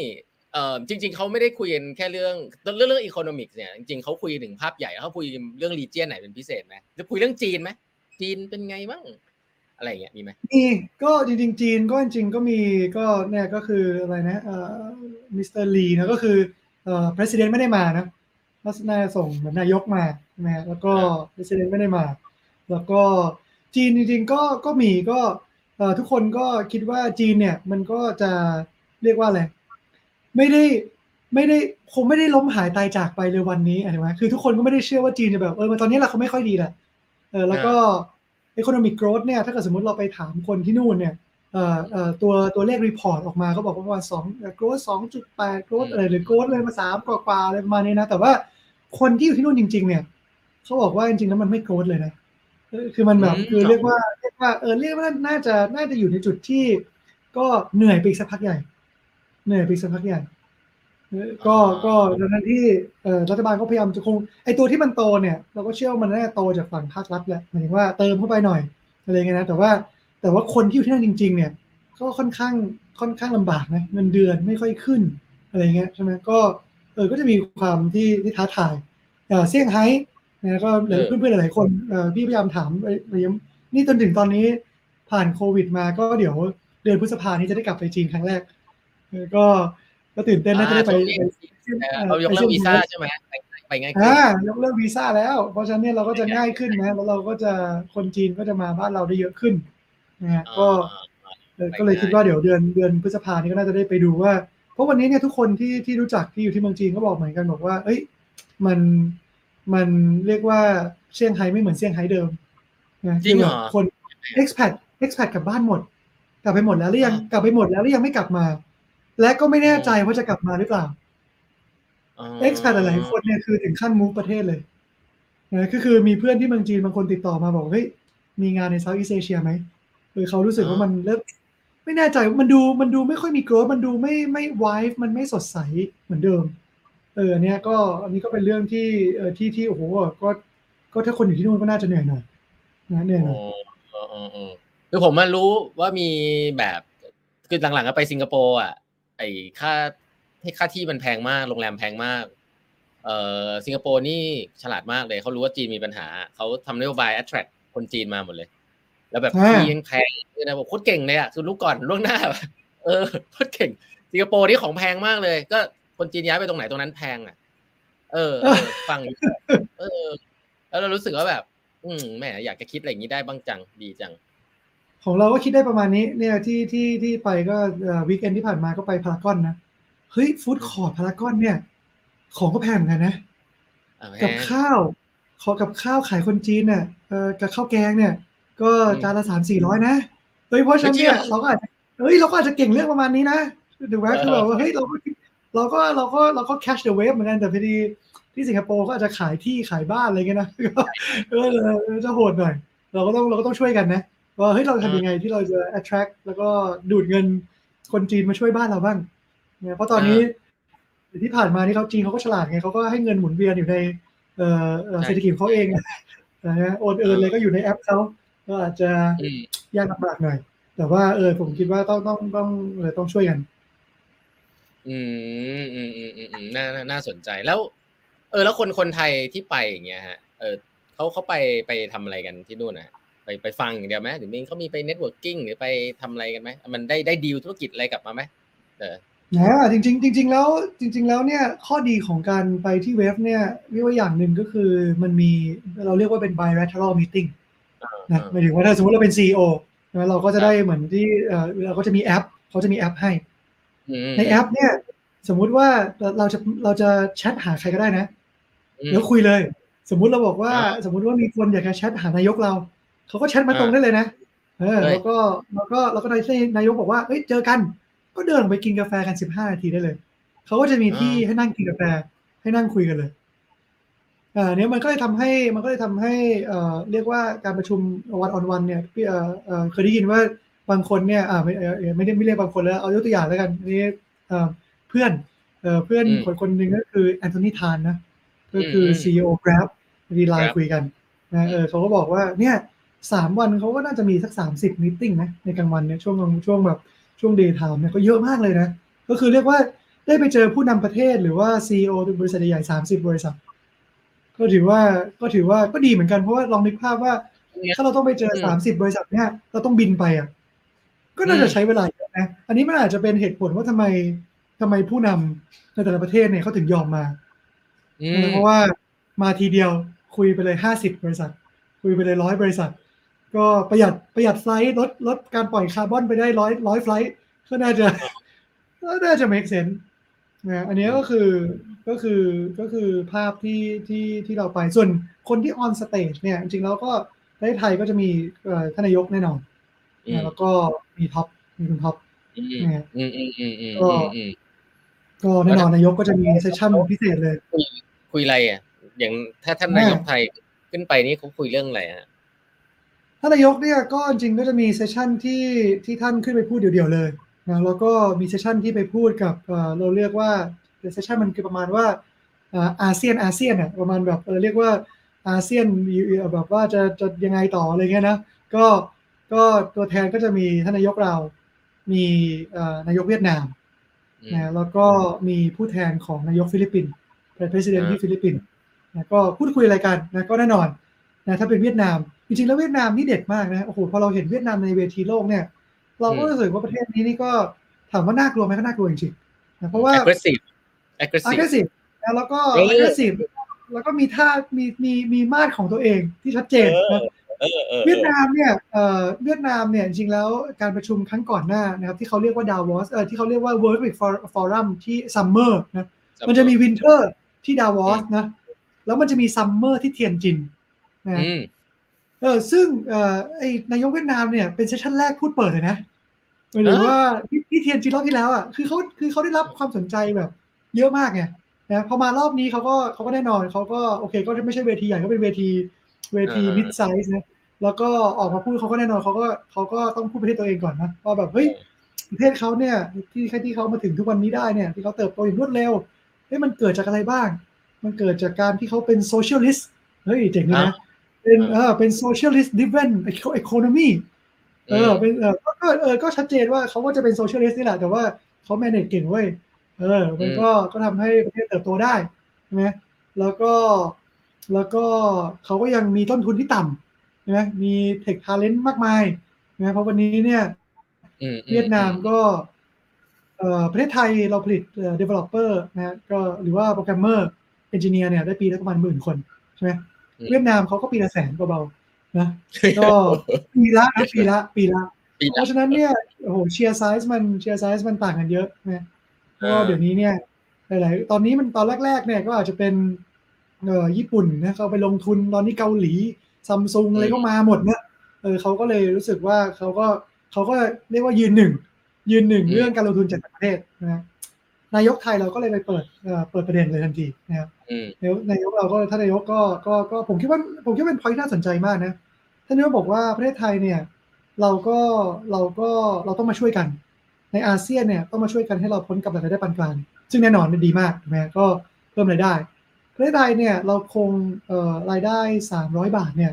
เออจริง ๆเขาไม่ได้คุยกันแค่เรื่องเรื่องเรื่องอีโคโนมิกเนี่ยจริงๆเขาคุยถึงภาพใหญ่เขาคุยเรื่อง region ไหนเป็นพิเศษไหมจะคุยเรื่องจีนไหมจีนเป็นไงบ้างอะไรอย่างเงี้ยมีไหมมีก็จริงๆจีนก็จริงๆก็มีก็เนี่ยก็คืออะไรนะเอ่อมิสเตอร์ลีนะก็คือเอ่อ president ไม่ได้มานะลักษณะส่งเหมือนนายกมาใช่ไหมฮะแล้วก็ president ไม่ได้มา แล้วก็จีนจริงๆก็ก็มีก็เอ่อ ทุกคนก็คิดว่าจีนเนี่ย มันก็จะเรียกว่าอะไรไม่ได้ไม่ได้คงไม่ได้ล้มหายตายจากไปเลยวันนี้อะไรไหมคือทุกคนก็ไม่ได้เชื่อว่าจีนจะแบบเออตอนนี้เราเขาไม่ค่อยดีแหละเออแล้วก็ economic growth เนี่ย ถ้าเกิดสมมติเราไปถามคนที่นู่นเนี่ยเอ่อเอ่อตัวตัวเลข report ออกมาเขาบอกว่าประมาณสอง growth สองจุดแปด growth อะไรหรือ growth เลยมาสามกว่าๆอะไรประมาณนี้นะ แต่ว่าคนที่อยู่ที่นู่นจริง ๆ เนี่ยเขาบอกว่าจริงๆแล้วมันไม่ growth เลยนะเออ คือมันแบบอืมคือเรียกว่าเรียกว่าเออเรียกว่าน่าจะน่าจะอยู่ในจุดที่ ก็เหนื่อยไปอีกสักพักใหญ่ เหนื่อยไปอีกสักพักใหญ่เออก็ก็ดังนั้นที่เอ่อรัฐบาลก็พยายามจะคงไอตัวที่มันโตเนี่ย เราก็เชื่อว่ามันน่าจะโตจากฝั่งภาครัฐแหละหมายถึงว่าเติมเข้าไปหน่อยอะไรเงี้ยนะแต่ว่าแต่ว่าคนที่อยู่ที่นั่นจริง ๆ เนี่ย ก็ค่อนข้างค่อนข้างลำบากนะเงินเดือนไม่ค่อยขึ้นอะไรเงี้ยใช่ไหมก็เออก็จะมีความที่ที่ท้าทายเออเซี่ยงไฮ้ นะก็หลายเออเพื่อนๆหลายๆคนเออพี่พยายามถามไปไปย้ำนี่จนถึงตอนนี้ผ่านโควิดมาก็เดี๋ยวเดือนพฤษภานี้จะได้กลับไปจีนครั้งแรกเออก็ก็ตื่นเต้นน่าจะได้ไปอ่าช่วงนี้ไปเขายกเลิกวีซ่าใช่ไหมไปไปง่ายขึ้นอ่ายกเลิกวีซ่าแล้ว เพราะฉะนั้นเนี่ยเราก็จะง่ายขึ้นนะแล้วเราก็จะคนจีนก็จะมาบ้านเราได้เยอะขึ้นนะฮะก็อ่าอก็เลยคิดว่าเดี๋ยวเดือนเดือนพฤษภานี้ก็น่าจะได้ไปดูว่า เพราะวันนี้เนี่ยทุกคนที่ที่รู้จักที่อยู่ที่เมืองจีนก็บอกเหมือนกันบอกว่า เอ้ย มัน มันเรียกว่าเซี่ยงไฮ้ไม่เหมือนเซี่ยงไฮ้เดิมนะจริงเหรอคน expat expat กลับบ้านหมด กลับไปหมดแล้วหรือยังกลับไปหมดแล้วหรือยังไม่กลับมา และก็ไม่แน่ใจว่าจะกลับมาหรือเปล่า expat หลายๆคนเนี่ยคือถึงขั้นมูฟประเทศเลยนะก็คือมีเพื่อนที่เมืองจีนบางคนติดต่อมาบอกเฮ้ยมีงานในเซาท์อีสเอเชียไหมคือเขารู้สึกว่ามันเริ่มไม่แน่ใจมันดูมันดูไม่ค่อยมีโกรธมันดูไม่ไม่วายมันไม่สดใสเหมือนเดิมเอออันเนี้ยก็อันนี้ก็เป็นเรื่องที่เออที่ที่โอ้โหก็ก็ถ้าคนอยู่ที่นู่นก็น่าจะเหนื่อยหน่อยนะเหนื่อยหน่อยเออเออเออคือผมมารู้ว่ามีแบบคือหลังๆก็ไปสิงคโปร์อะไอค่าให้ค่าที่มันแพงมากโรงแรมแพงมากเอ่อสิงคโปร์นี่ฉลาดมากเลยเขารู้ว่าจีนมีปัญหาเขาทำนโยบาย attract คนจีนมาหมดเลย แล้วแบบที่ยังแพงคือนะบอกโคตรเก่งเลยอะคือรู้ก่อนล่วงหน้าแบบเออโคตรเก่งสิงคโปร์นี่ของแพงมากเลย ก็ คนจีนย้ายไปตรงไหนตรงนั้นแพงอะ เออเออฟัง เออ แล้วเรารู้สึกว่าแบบ อืมแหมอยากจะคิดอะไรอย่างนี้ได้บ้างจังดีจัง ของเราก็คิดได้ประมาณนี้ เนี่ยที่ที่ที่ไปก็ weekend ที่ผ่านมาก็ไปพารากอนนะเฮ้ย food court พารากอนเนี่ย ของก็แพงเหมือนกันนะอะแพกับงข้าวขอกับข้าวขายคนจีนเนี่ยเออกับข้าวแกงเนี่ย ก็อืมจานละสามสี่ร้อยนะเฮ้ยเพราะฉะนั้นเนี่ยไม่จริงเหรอเราก็อาจจะเฮ้ยเราก็อาจจะเก่งเรื่องประมาณนี้นะถูกไหมเออคือแบบว่าเฮ้ยเราก็ เราก็เราก็เราก็ catch the wave เหมือนกันแต่พอดีที่สิงคโปร์ก็อาจจะขายที่ขายบ้านอะไรเงี้ยนะก็เออเออจะโหดหน่อย เราก็ต้องเราก็ต้องช่วยกันนะว่าเฮ้ยเราทำยังไงที่เราจะ attract แล้วก็ดูดเงินคนจีนมาช่วยบ้านเราบ้างเนี่ยเพราะตอนนี้ที่ผ่านมานี่เขาจีนเขาก็ฉลาดไงเขาก็ให้เงินหมุนเวียนอยู่ในเอ่อเอ่อใช่เศรษฐกิจของเขาเองนะฮะโอนเอินเลยก็อยู่ในแอปเขาก็อาจจะอืมยากลำบากหน่อย แต่ว่าเออผมคิดว่าต้องต้องต้องเออต้องช่วยกัน อืมอืมอืมอืมอืมน่าน่าน่าสนใจแล้ว เออ แล้วคนคนไทยที่ไปอย่างเงี้ยฮะเออเขาเขาไปไปทำอะไรกันที่นู่นนะไปไปฟังอย่างเดียวไหมหรือมีเขามีไป networking หรือไปทำอะไรกันไหมมันได้ได้ดีลธุรกิจอะไรกลับมาไหมเออนะจริงๆจริงๆแล้วจริง ๆ แล้วเนี่ยข้อดีของการไปที่เว็บเนี่ยเรียกว่าอย่างหนึ่งก็คือมันมีเราเรียกว่าเป็น bilateral meeting นะหมายถึงว่าถ้าสมมติเราเป็น CEO นะเราก็จะได้เหมือนที่เออเราก็จะมีแอปเขาจะมีแอปให้อืม ในแอปเนี่ย สมมุติว่าเราจะเราจะแชทหาใครก็ได้นะอืมแล้วคุยเลย สมมุติเราบอกว่าอ่า สมมุติว่ามีคนอยากจะแชทหานายกเราเขาก็แชทมาตรงได้เลยนะเออเฮ้ยแล้วก็แล้วก็แล้วก็นายนายกบอกว่าเอ้ยเจอกัน ก็เดินออกไปกินกาแฟกันสิบห้านาทีได้เลยเขาก็จะมีที่ให้นั่งกินกาแฟให้นั่งคุยกันเลยอ่าเนี้ยมันก็เลยทำให้มันก็เลยทำให้เอ่อเรียกว่าการประชุมวันออนวันเนี่ยพี่เอ่อเอ่อเคยได้ยินว่า บางคนเนี่ยอ่าไม่เอ่อไม่ได้ไม่เรียกบางคนแล้ว เอายกตัวอย่างแล้วกันอันนี้เอ่อเพื่อนเอ่อเพื่อนอืมคนคนหนึ่งก็คือแอนโทนีทานนะ ก็คือมซีอีโอ Grab มีไลน์ Grab คุยกันนะเออเขาก็บอกว่าเนี่ยสามวันเขาก็น่าจะมีสักสามสิบมิ팅นะในกลางวันเนี่ยช่วงช่วงแบบช่วงเดย์ไทม์เนี่ยก็เยอะมากเลยนะ ก็คือเรียกว่าได้ไปเจอผู้นำประเทศหรือว่าซีอีโอบริษัทใหญ่สามสิบบริษัท ก็ถือว่าก็ถือว่าก็ดีเหมือนกันเพราะว่าลองนึกภาพว่าเนี่ยถ้าเราต้องไปเจออืมสามสิบบริษัทเนี่ยเราต้องบินไปอะ ก็น่าจะใช้เวลาเยอะนะ อันนี้มันอาจจะเป็นเหตุผลว่าทำไมทำไมผู้นำในแต่ละประเทศเนี่ยเขาถึงยอมมาอืมเพราะว่ามาทีเดียวคุยไปเลยห้าสิบบริษัท คุยไปเลยร้อยบริษัท ก็ประหยัดประหยัด flight ลดลดการปล่อยคาร์บอนไปได้ร้อยร้อย flight ก็น่าจะก็น่าจะ make sense นะอันนี้ก็คือก็คือก็คือภาพที่ที่ที่เราไปส่วนคนที่ on stage เนี่ย จริงๆแล้วก็ประเทศไทยก็จะมีเอ่อท่านนายกแน่นอนอืมนะแล้วก็ มีท็อปมีคุณท็อปอืมเนี่ยอืมอืมอืมอืมก็อืมอืมก็แน่นอนนายกก็จะมี session พิเศษเลย คุยอะไรอะ อย่างถ้าท่านแม่นายกไทยขึ้นไปนี่เขาคุยเรื่องอะไรฮะท่านนายกเนี่ยก็จริงๆก็จะมี session ที่ที่ท่านขึ้นไปพูดเดี่ยวๆเลยนะแล้วก็มี session ที่ไปพูดกับเอ่อเราเรียกว่า session มันคือประมาณว่าอ่าอาเซียนอาเซียนอะประมาณแบบเออเรียกว่าอาเซียนแบบว่าจะจะยังไงต่ออะไรเงี้ยนะก็ ก็ตัวแทนก็จะมีท่านนายกเรา มีเอ่อนายกเวียดนามอืมนะแล้วก็มีผู้แทนของนายกฟิลิปปินส์เป็นประธานอ่าที่ฟิลิปปินส์นะก็พูดคุยอะไรกันนะก็แน่นอนนะถ้าเป็นเวียดนาม จริงๆแล้วเวียดนามนี่เด็ดมากนะโอ้โหพอเราเห็นเวียดนามในเวทีโลกเนี่ย เราก็รู้สึกว่าประเทศนี้นี่ก็ถามว่าน่ากลัวไหมก็น่ากลัวจริงๆนะเพราะว่า aggressive aggressive aggressive นะแล้วก็เออ aggressive แล้วก็มีท่ามีมีมีมาดของตัวเองที่ชัดเจนเออนะ เออเออเวียดนามเนี่ยเอ่อเวียดนามเนี่ยจริงๆแล้วการประชุมครั้งก่อนหน้านะครับที่เขาเรียกว่าดาวอสเออที่เขาเรียกว่า World Economic Forum ที่ summer นะมันจะมี winter ที่ดาวอสนะแล้วมันจะมี summer ที่เทียนจินนะอืมเออซึ่งเอ่อไอนายกเวียดนามเนี่ยเป็น session แรกพูดเปิดเลยนะหมายถึงว่าที่ที่เทียนจินรอบที่แล้วอะคือเขาคือเขาได้รับความสนใจแบบ เยอะมากไงนะพอมารอบนี้เขาก็เขาก็แน่นอนเขาก็โอเค ก็ไม่ใช่เวทีใหญ่ก็เป็นเวที เวที mid-size นะแล้วก็ออกมาพูดเขาก็แน่นอนเขาก็เขาก็ต้องพูดประเทศตัวเองก่อนนะว่าแบบเฮ้ยประเทศเขาเนี่ย ที่แค่ที่เขามาถึงทุกวันนี้ได้เนี่ย ที่เขาเติบโตอย่างรวดเร็วเฮ้ยมันเกิดจากอะไรบ้าง มันเกิดจากการที่เขาเป็น socialist เฮ้ยเจ๋งเลยนะเป็นเออเป็น socialist driven economy เออเป็นเออก็เออก็ชัดเจนว่าเขาก็จะเป็น socialist นี่แหละแต่ว่าเขา manage เก่งเว้ยเออมันก็ก็ทำให้ประเทศเติบโตได้ใช่ไหมแล้วก็ แล้วก็เขาก็ยังมีต้นทุนที่ต่ำใช่ไหมมี tech talent มากมายนะเพราะวันนี้เนี่ยอืมเวียดนามก็เอ่อประเทศไทยเราผลิตเอ่อ developer นะก็หรือว่าโปรแกรมเมอร์ engineer เนี่ยได้ปีละประมาณหมื่นคนใช่ไหมเวียดนามเขาก็ปีละแสนเบาๆนะก็ปีละนะปีละปีละปีละเพราะฉะนั้นเนี่ยโอ้โห sheer size มัน sheer size มันต่างกันเยอะนะเพราะว่าอ่าเดี๋ยวนี้เนี่ยหลาย ๆ ตอนนี้มันตอนแรก ๆ เนี่ยก็อาจจะเป็น เอ่อญี่ปุ่นนะเขาไปลงทุนตอนนี้เกาหลีซัมซุงอะไรก็มาหมดเนี่ยเออเขาก็เลยรู้สึกว่าเขาก็เขาก็เรียกว่ายืนหนึ่ง ยืนหนึ่งอืมเรื่องการลงทุนจากต่างประเทศนะนายกไทยเราก็เลยไปเปิดเอ่อเปิดประเด็นเลยทันทีนะครับอืมนายกนายกเราก็ท่านนายกก็ก็ก็ผมคิดว่าผมคิดว่าเป็นพอยที่น่าสนใจมากนะท่านนายกบอกว่าประเทศไทยเนี่ย เราก็เราก็เราต้องมาช่วยกัน ในอาเซียนเนี่ยต้องมาช่วยกันให้เราพ้นกับรายได้ปานกลางซึ่งแน่นอนมันดีมากถูกไหมก็เพิ่มรายได้ป ระเทศไทยเนี่ยเราคงเอ่อรายได้สามร้อยบาทเนี่ย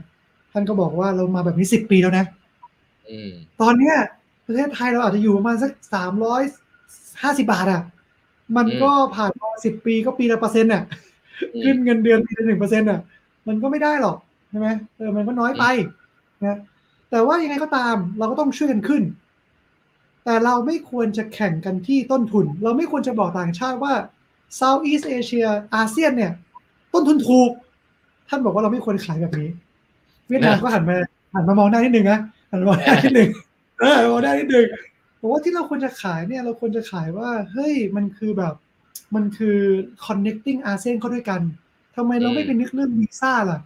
ท่านก็บอกว่าเรามาแบบนี้สิบปีแล้วนะอืมตอนเนี้ยประเทศไทยเราอาจจะอยู่ประมาณสักสามร้อยห้าสิบาทอะ มันก็ผ่านมาสิบปีก็ปีละเปอร์เซ็นต์อะอืมขึ้นเงินเดือนปีละหนึ่งเปอร์เซ็นต์อะ มันก็ไม่ได้หรอกใช่ไหมเออมันก็น้อยไปนะแต่ว่ายังไงก็ตามเราก็ต้องช่วยกันขึ้น แต่เราไม่ควรจะแข่งกันที่ต้นทุน เราไม่ควรจะบอกต่างชาติว่า Southeast Asia อาเซียนเนี่ย ต้นทุนถูก ท่านบอกว่าเราไม่ควรขายแบบนี้ เวียดนามก็หันมาหันมามองหน้านิดนึงนะหันมามองหน้านิดนึงเออมองหน้านิดนึงบอกว่าที่เราควรจะขายเนี่ย เราควรจะขายว่า เฮ้ยมันคือแบบ มันคือ connecting อาเซียนเข้าด้วยกันทำไมเราไม่ไปนึกเรื่องวีซ่าล่ะ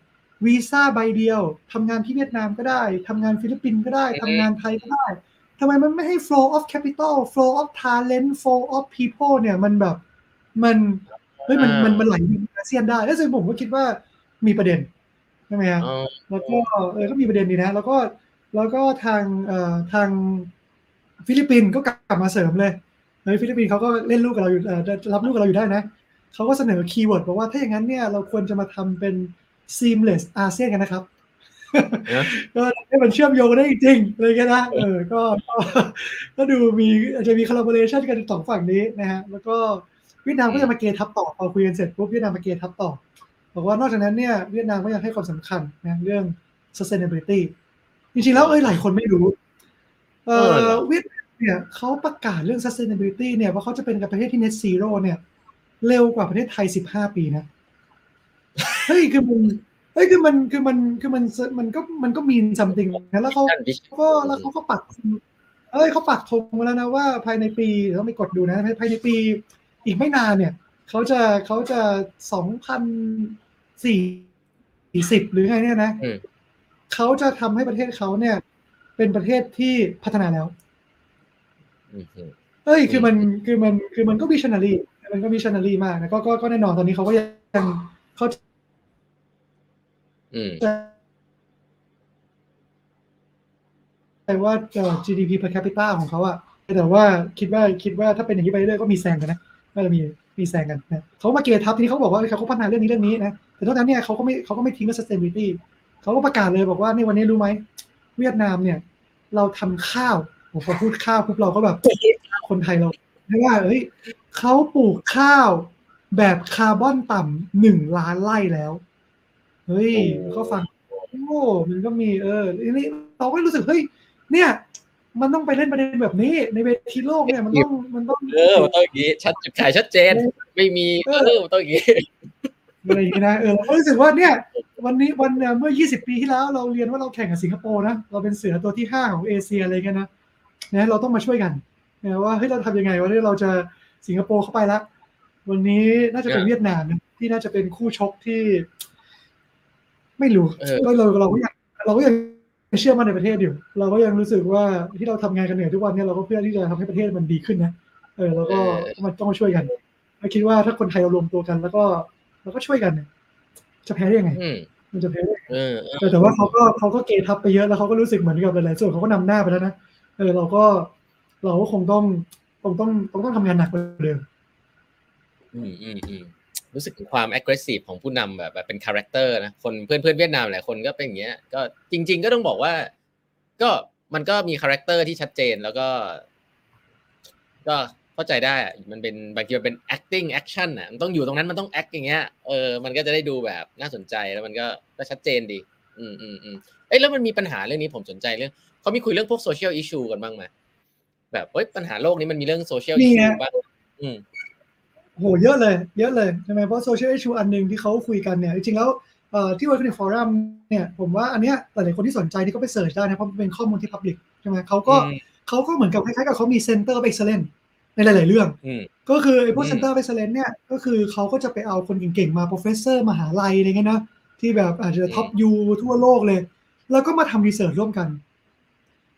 วีซ่าใบเดียวทำงานที่เวียดนามก็ได้ทำงานฟิลิปปินส์ก็ได้ทำงานไทยก็ได้ทำไมมันไม่ให้ flow of capital flow of talent flow of people เนี่ย มันแบบมัน เฮ้ยมันมันมันไหลไปอาเซียนได้แล้วซึ่งผมก็คิดว่ามีประเด็นใช่ไหมฮะอ๋อแล้วก็เออก็มีประเด็นดีนะ แล้วก็แล้วก็ทางเอ่อทางฟิลิปปินส์ก็กลับมาเสริมเลยเฮ้ยฟิลิปปินส์เขาก็เล่นลูกกับเราอยู่เอ่อรับลูกกับเราอยู่ได้นะเขาก็เสนอ keyword บอกว่าถ้าอย่างนั้นเนี่ยเราควรจะมาทำเป็น seamless อาเซียนกันนะครับก็ให้มันเชื่อมโยงได้จริงๆอะไรกันนะเออก็ก็ก็ดูมีอาจจะมี collaboration กันสองฝั่งนี้นะฮะแล้วก็ เวียดนามก็จะมาเกทับต่อพอคุยกันเสร็จปุ๊บเวียดนามมาเกทับต่อบอกว่านอกจากนั้นเนี่ยเวียดนามก็ยังให้ความสำคัญนะเรื่อง sustainability จริงๆแล้วเอ้ยหลายคนไม่รู้เอเออเหรออเวียดนามเนี่ยเขาประกาศเรื่อง sustainability เนี่ยว่าเขาจะเป็นกับประเทศที่ net zero เนี่ย เร็วกว่าประเทศไทย15ปีนะเฮ้ยคือมันเฮ้ยคือมันคือมันคือมันมันก็มันก็มี something นะแล้วเขาท่านวิชก็แล้วเขาก็ปักเอ้ยเขาปักธงมาแล้วนะว่าภายในปีเดี๋ยวต้องไปกดดูนะภายในปี อีกไม่นานเนี่ยเขาจะเขาจะสองพันสี่สิบหรือไงเนี่ยนะอืมเขาจะทำให้ประเทศเขาเนี่ย เป็นประเทศที่พัฒนาแล้วอืมอืมเอ้ยคือมันคือมันคือมันก็วิชนารีมันก็วิชนารีมากนะก็ก็ก็แน่นอนตอนนี้เขาก็ยังเขาอืมใจว่าเอ่อ GDP per capita ของเขาอะแต่ว่าคิดว่าคิดว่าถ้าเป็นอย่างนี้ไปเรื่อยๆก็มีแซงกันนะ ก็จะมีมีแซงกันนะเขามาเกทับที่เขาบอกว่าเขาก็พัฒนาเรื่องนี้เรื่องนี้นะแต่เท่านั้นเนี่ยเขาก็ไม่เขาก็ไม่ทิ้งเรื่อง sustainability เขาก็ประกาศเลยบอกว่าในวันนี้รู้ไหมเวียดนามเนี่ย เราทำข้าวโอ้โหพอพูดข้าวปุ๊บเราก็แบบคนไทยเราไม่ว่าเฮ้ยเขาปลูกข้าวแบบคาร์บอนต่ำหนึ่งล้านไร่แล้วเฮ้ยโอ้ก็ฟังโอ้มันก็มีเออทีนี้เราก็รู้สึกเฮ้ยเนี่ย มันต้องไปเล่นประเด็นแบบนี้ ในเวทีโลกเนี่ยมันต้องมันต้องเออมันต้องอย่างนี้ชัดจุดขายชัดเจน ไม่มีเอเอออมันต้องอย่างนี้อะไรอย่างนี้นะเออเราก็รู้สึกว่าเนี่ย วันนี้วันเอ่อเมื่อ 20 ปีที่แล้วเราเรียนว่าเราแข่งกับสิงคโปร์นะเราเป็นเสือตัวที่ 5 ของเอเชียอะไรกันนะนะเราต้องมาช่วยกันนะว่าเฮ้ยเราทำยังไงว่าเราจะสิงคโปร์เข้าไปแล้ววันนี้น่าจะเป็นเวียดนามนะที่น่าจะเป็นคู่ชกที่ ไม่รู้เออเราเราเราก็ยังเราก็ยัง เชื่อมั่นในประเทศอยู่ เราก็ยังรู้สึกว่าที่เราทำงานกันเหนื่อยทุกวันเนี่ยเราก็เพื่อที่จะทำให้ประเทศมันดีขึ้นนะเออแล้วก็มันต้องมาช่วยกันเราคิดว่าถ้าคนไทยเรารวมตัวกัน แล้วก็แล้วก็ช่วยกันเนี่ยจะแพ้ได้ยังไงอืมมันจะแพ้ได้ยังไงเออเออแต่แต่ว่าเขาก็เขาก็เกทับไปเยอะแล้วเขาก็รู้สึกเหมือนกับหลายๆส่วนเขาก็นำหน้าไปแล้วนะเออเราก็เราก็คงต้องคงต้องต้องต้องทำงานหนักกว่าเดิมอืมอืมอืม รู้สึกถึงความ aggressive ของผู้นำแบบแบบเป็น character นะคนเพื่อนเพื่อนเวียดนามหลายคนก็เป็นอย่างเงี้ยก็จริง ๆ ก็ต้องบอกว่า ก็มันก็มี character ที่ชัดเจนแล้วก็ ก็เข้าใจได้อะมันเป็นบางทีมันเป็น acting action อะมันต้องอยู่ตรงนั้นมันต้อง act อย่างเงี้ยเออมันก็จะได้ดูแบบน่าสนใจแล้วมันก็ก็ชัดเจนดี อืมอืมอืมเอ้ยแล้วมันมีปัญหาเรื่องนี้ผมสนใจเรื่องเขามีคุยเรื่องพวก social issue กันบ้างไหมแบบเอ้ยปัญหาโลกนี้มันมีเรื่อง social นี่ issue ไงบ้างอืม โหเยอะเลยเยอะเลยใช่ไหมเพราะ social issue อันหนึ่งที่เขาคุยกันเนี่ยจริงๆแล้วเอ่อที่ World Economic Forum เนี่ยผมว่าอันเนี้ยหลายๆคนที่สนใจที่เขาไป search ได้นะเพราะมันเป็นข้อมูลที่ public ใช่ไหมเขาก็อืมเขาก็เหมือนกับคล้ายๆกับเขามี Center of Excellence ในหลาย ๆ เรื่องอืมก็คือไอ้พวกอืม Center of Excellence เนี่ยก็คือเขาก็จะไปเอาคนเก่ง ๆ มา professor มหาลัยอะไรเงี้ยนะที่แบบอาจจะ top U ทั่วโลกเลย แล้วก็มาทำรีเสิร์ชร่วมกัน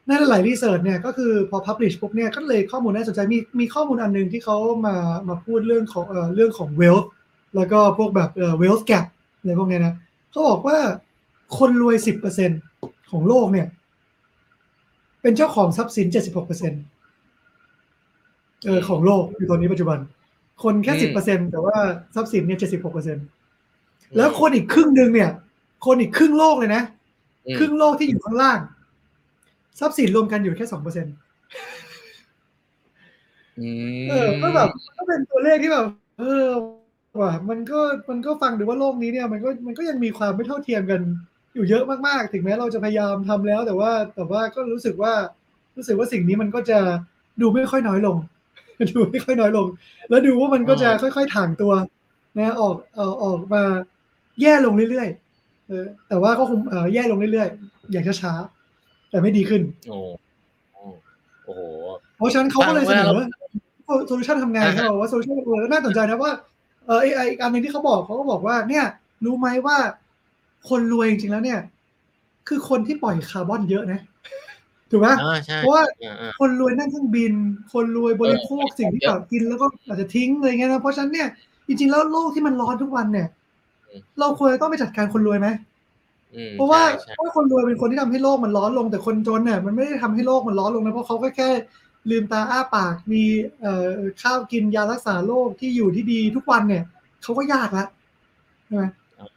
ในหลายๆรีเสิร์ชเนี่ยก็คือพอ publish ปุ๊บเนี่ยก็เลยข้อมูลน่าสนใจมีมีข้อมูลอันหนึงที่เขามามาพูดเรื่องของเอ่อเรื่องของ wealth แล้วก็พวกแบบเอ่อ wealth gap อะไรพวกเนี้ยนะเขาบอกว่าคนรวย10%ของโลกเนี่ย เป็นเจ้าของทรัพย์สิน76%เออของโลกอยู่ตอนนี้ปัจจุบัน คนแค่อืม10%แต่ว่าทรัพย์สินเนี่ย76%แล้วคนอีกครึ่งหนึ่งเนี่ย คนอีกครึ่งโลกเลยนะอืมครึ่งโลกที่อยู่ข้างล่าง ทรัพย์สินรวมกันอยู่แค่สองเปอร์เซ็นต์อืมเออก็แบบก็เป็นตัวเลขที่แบบ เออว่ะมันก็มันก็ฟังดูว่าโลกนี้เนี่ย มันก็มันก็ยังมีความไม่เท่าเทียมกันอยู่เยอะมากๆ ถึงแม้เราจะพยายามทำแล้ว แต่ว่าแต่ว่าก็รู้สึกว่า รู้สึกว่าสิ่งนี้มันก็จะดูไม่ค่อยน้อยลง ดูไม่ค่อยน้อยลง แล้วดูว่ามันก็จะค่อยๆถ่างตัว นะออกเอ่อออกมาแย่ลงเรื่อยๆเออแต่ว่าก็คงเอ่อแย่ลงเรื่อยๆ อย่างช้าๆ แต่ไม่ดีขึ้น โอ้โอ้โหเพราะฉะนั้นเขาก็เลยเสนอฟังว่า solution ทำไงอ่าฮะเขาบอกว่า solution น่าสนใจนะว่าเออไอไออีกอันหนึ่งที่เขาบอกเขาก็บอกว่า เนี่ย รู้ไหมว่า คนรวยจริงๆแล้วเนี่ย คือคนที่ปล่อยคาร์บอนเยอะนะถูกไหมอ่าใช่เพราะว่าอ่าอ่าคนรวยนั่งเครื่องบิน คนรวยบริโภคเออสิ่งที่เยอะแบบกินแล้วก็อาจจะทิ้งอะไรเงี้ยนะเพราะฉะนั้นเนี่ยจริงๆแล้วโลกที่มันร้อนทุกวันเนี่ยอืมเราควรจะต้องไปจัดการคนรวยไหมอืม เพราะว่าใช่เพราะว่าคนรวยเป็นคนที่ทำให้โลกมันร้อนลงแต่คนจนเนี่ยมันไม่ได้ทำให้โลกมันร้อนลงนะเพราะเขาก็แค่ลืมตาอ้าปากมีเอ่อข้าวกินยารักษาโรคที่อยู่ที่ดีทุกวันเนี่ยเขาก็ยากละใช่ไหม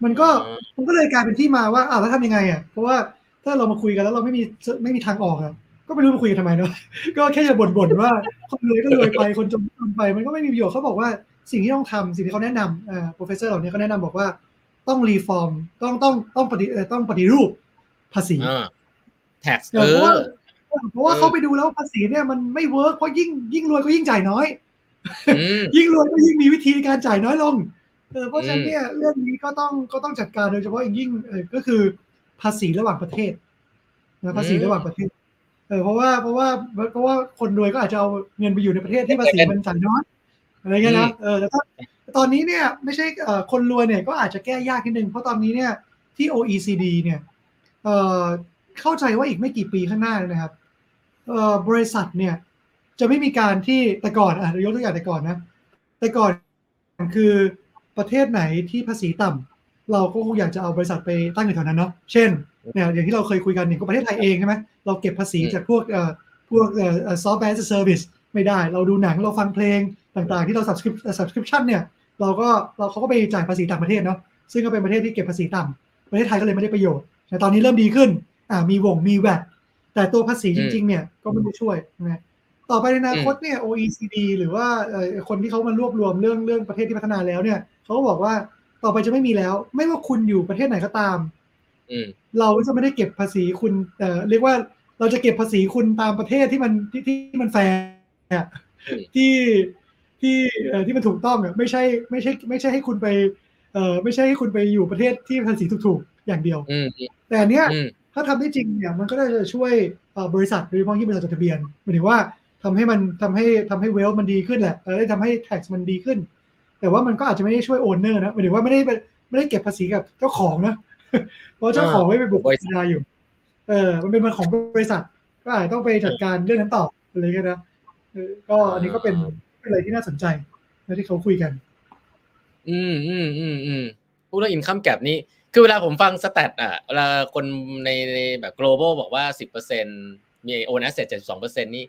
มันก็อ่ามันก็เลยกลายเป็นที่มาว่าอ้าวแล้วทำยังไงอะเพราะว่าถ้าเรามาคุยกันแล้วเราไม่มีไม่มีทางออกอะก็ไม่รู้มาคุยกันทำไมเนาะก็แค่จะบ่นๆว่าคนรวยก็รวยไปคนจนก็จนไป มันก็ไม่มีประโยชน์เขาบอกว่าสิ่งที่ต้องทำสิ่งที่เขาแนะนำอ่า professor เหล่านี้เขาแนะนำบอกว่า ต้อง reform ต้องต้องต้องปฏิเอ่อต้องปฏิรูปภาษีอ่า tax เอเออเพราะว่าอเพราะว่าเขาไปดูแล้วภาษีเนี่ยมันไม่ work เพราะยิ่งยิ่งรวยก็ยิ่งจ่ายน้อยอืมยิ่งรวยก็ยิ่งมีวิธีการจ่ายน้อยลงเออเพราะฉะนั้นอืมเนี่ยเรื่องนี้ก็ต้องก็ต้องจัดการโดยเฉพาะอย่างยิ่งเออก็คือภาษีระหว่างประเทศนะภาษีระหว่างประเทศเออเพราะว่าเพราะว่าเพราะว่าคนรวยก็อาจจะเอาเงินไปอยู่ในประเทศที่ภาษีมันจ่ายน้อยอะไรเงี้ยนะเออแต่ถ้า ตอนนี้เนี่ยไม่ใช่เอ่อคนรวยเนี่ยก็อาจจะแก้ยากนิดนึง เพราะตอนนี้เนี่ยที่ OECD เนี่ยเอ่อเข้าใจว่าอีกไม่กี่ปีข้างหน้าเนยนะครับเอ่อบริษัทเนี่ยจะไม่มีการที่แต่ก่อนอะยกตัวอย่างแต่ก่อนนะแต่ก่อนคือประเทศไหนที่ภาษีต่ำเราก็คงอยากจะเอาบริษัทไปตั้งอยู่แถวนั้นเนาะเช่นเนี่ยอย่างที่เราเคยคุยกันอย่างประเทศไทยเองใช่ไหมเราเก็บภาษีอืมจากพวกเอ่อพวกเอ่อ software service ไม่ได้ เราดูหนังเราฟังเพลงต่างๆ ที่เรา subscrip- subscription เนี่ย เราก็เราเขาก็ไปจ่ายภาษีต่างประเทศเนาะซึ่งก็เป็นประเทศที่เก็บภาษีต่ำประเทศไทยก็เลยไม่ได้ประโยชน์แต่ตอนนี้เริ่มดีขึ้นอ่ามีวงมี VAT แต่ตัวภาษีจริง ๆ เนี่ยก็ไม่ได้ช่วยนะต่อไปในอนาคตเนี่ย OECD หรือว่าเอ่อคนที่เขามารวบรวมเรื่องเรื่องประเทศที่พัฒนาแล้วเนี่ยเขาก็บอกว่าต่อไปจะไม่มีแล้ว ไม่ว่าคุณอยู่ประเทศไหนก็ตามอืมเราจะไม่ได้เก็บภาษีคุณเอ่อเรียกว่าเราจะเก็บภาษีคุณตามประเทศที่มันที่ที่ที่มันแฟร์อะอืมที่ ที่เอ่อที่มันถูกต้องอะไม่ใช่ไม่ใช่ ไม่ใช่ให้คุณไปเออไม่ใช่ให้คุณไปอยู่ประเทศที่ภาษีถูกๆ อย่างเดียวอืมแต่อันเนี้ยอืมถ้าทำได้จริงเนี่ยมันก็น่าจะช่วยเอ่อบริษัทโดยเฉพาะที่บริษัทจดทะเบียนหมายถึงว่าทำให้มันทำให้ทำให้เวลมันดีขึ้นแหละแล้วได้ทำให้ tax มันดีขึ้น แต่ว่ามันก็อาจจะไม่ได้ช่วย owner นะหมายถึงว่าไม่ได้เป็นไม่ได้เก็บภาษีกับเจ้าของนะเพราะเจ้าของไม่ไปบุกบริษัทธรรมดาอยู่ เออ มันเป็นมันของบริษัท ก็อาจจะต้องไปจัดการเรื่องนั้นต่ออะไรกันนะเออก็อันนี้ก็เป็น เป็นอะไรที่น่าสนใจนะที่เขาคุยกัน อืมอืมอืมอืมพูดเรื่องอินคัมแก p นี่คือเวลาผมฟัง stat อะเวลาคนในในแบบ global บอกว่าสิบเปอร์เซ็นมี own asset เจ็ดสองเปอร์เซ็นนี่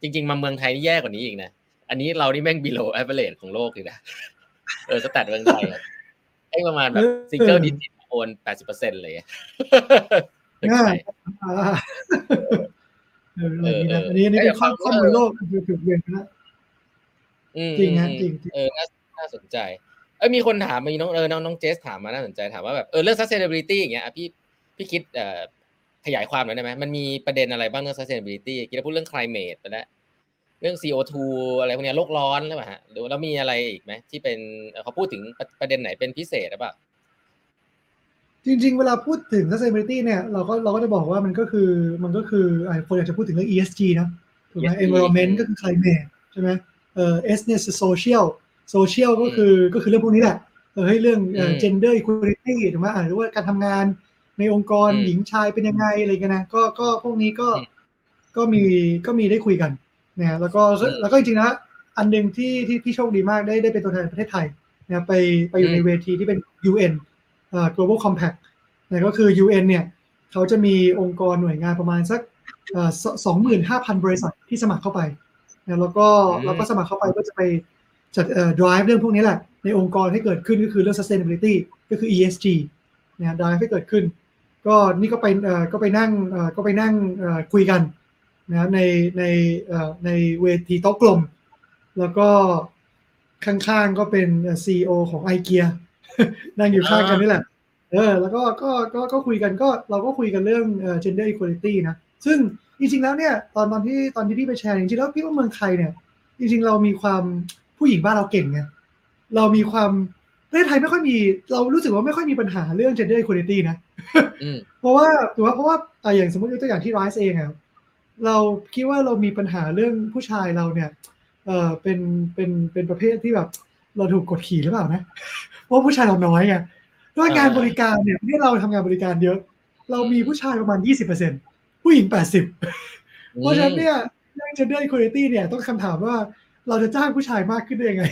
จริง ๆ มาเมืองไทยนี่แย่กว่านี้อีกนะ อันนี้เรานี่แม่ง below average ของโลกเลยนะ เออ stat เมืองไทยอะไอ้ประมาณแบบเออ single digit โอนแปดสิบเปอร์เซ็นต์เลยอะง่ายอ่าเออเออนี่นะอันนี้อันนี้เป็นข้อข้อมูลโลกคือถูกเรียนนะอืม จริงฮะอืมจริงจริงเออน่าน่าสนใจเอ้ยมีคนถามมีน้องเออน้องน้องเจสถามมาน่าสนใจถามว่าแบบเออเรื่อง sustainability อย่างเงี้ยอะพี่พี่คิดเอ่อขยายความหน่อยได้ไหมมันมีประเด็นอะไรบ้างเรื่อง sustainability คิดว่าพูดเรื่อง climate ไปแล้วเรื่อง CO2 อะไรพวกเนี้ยโลกร้อนหรือเปล่าฮะหรือว่าแล้วมีอะไรอีกไหมที่เป็นเอ่อเขาพูดถึงประประเด็นไหนเป็นพิเศษหรือเปล่าจริง ๆ เวลาพูดถึง sustainability เนี่ยเราก็เราก็จะบอกว่ามันก็คือมันก็คืออ่าคนอยากจะพูดถึงเรื่อง ESG นะถูกไหม ESG environment ก็คือ climate ใช่ไหม เอ่อ S เนี่ยคือ social social ก็คือก็คือเรื่องพวกนี้แหละเออให้เรื่องเอ่ออืม gender equality ถูกไหมอ่าหรือว่าการทำงานในองค์กรอืมหญิงชายเป็นยังไงอะไรกันนะก็ก็พวกนี้ก็อืมก็มีก็มีได้คุยกันนะฮะแล้วก็อืมแล้วก็จริงๆนะอันหนึ่งที่ที่ที่โชคดีมากได้ได้เป็นตัวแทนประเทศไทยนะไปไปอยู่ในอืมเวทีที่เป็น UN เอ่อ global compact นะก็คือ UN เนี่ยเขาจะมีองค์กรหน่วยงานประมาณสักสองหมื่นห้าพันบริษัทที่สมัครเข้าไป นะแล้วก็อืมเราก็สมัครเข้าไปก็จะไปจัดเอ่อ drive เรื่องพวกนี้แหละ ในองค์กรให้เกิดขึ้นก็คือเรื่อง sustainability ก็คือ ESG นะ drive ให้เกิดขึ้น ก็นี่ก็ไปเอ่อก็ไปนั่งเอ่อก็ไปนั่งเอ่อคุยกันนะในในเอ่อในเวทีโต๊ะกลม แล้วก็ข้างๆก็เป็นซีอของไอเกียนั่งอยู่ข้างกันนี่แหละเออแล้วก็ก็ก็ก็คุยกันก็เราก็คุยกันเรื่องเอ่อ gender equality นะ ซึ่ง จริงๆแล้วเนี่ยตอนตอนที่ตอนที่พี่ไปแชร์จริงๆแล้วพี่ว่าเมืองไทยเนี่ย จริงๆเรามีความผู้หญิงบ้านเราเก่งไงเรามีความประเทศไทยไม่ค่อยมี เรารู้สึกว่าไม่ค่อยมีปัญหาเรื่อง gender equality นะอืมเพราะว่าถือว่าเพราะว่าอะอย่างสมมติยกตัวอย่างที่ไรซ์เองอะเราคิดว่าเรามีปัญหาเรื่องผู้ชายเราเนี่ยเออเป็นเป็นเป็นประเภทที่แบบ เราถูกกดขี่หรือเปล่านะเพราะว่าผู้ชายเราน้อยไงด้วยงานบริการเนี่ยที่เราทำงานบริการเยอะ เรามีผู้ชายประมาณ20% ผู้หญิง80เพราะฉะนั้นเนี่ยเรื่อง gender equality เนี่ยต้องคำถามว่าเราจะจ้างผู้ชายมากขึ้นได้ยังไง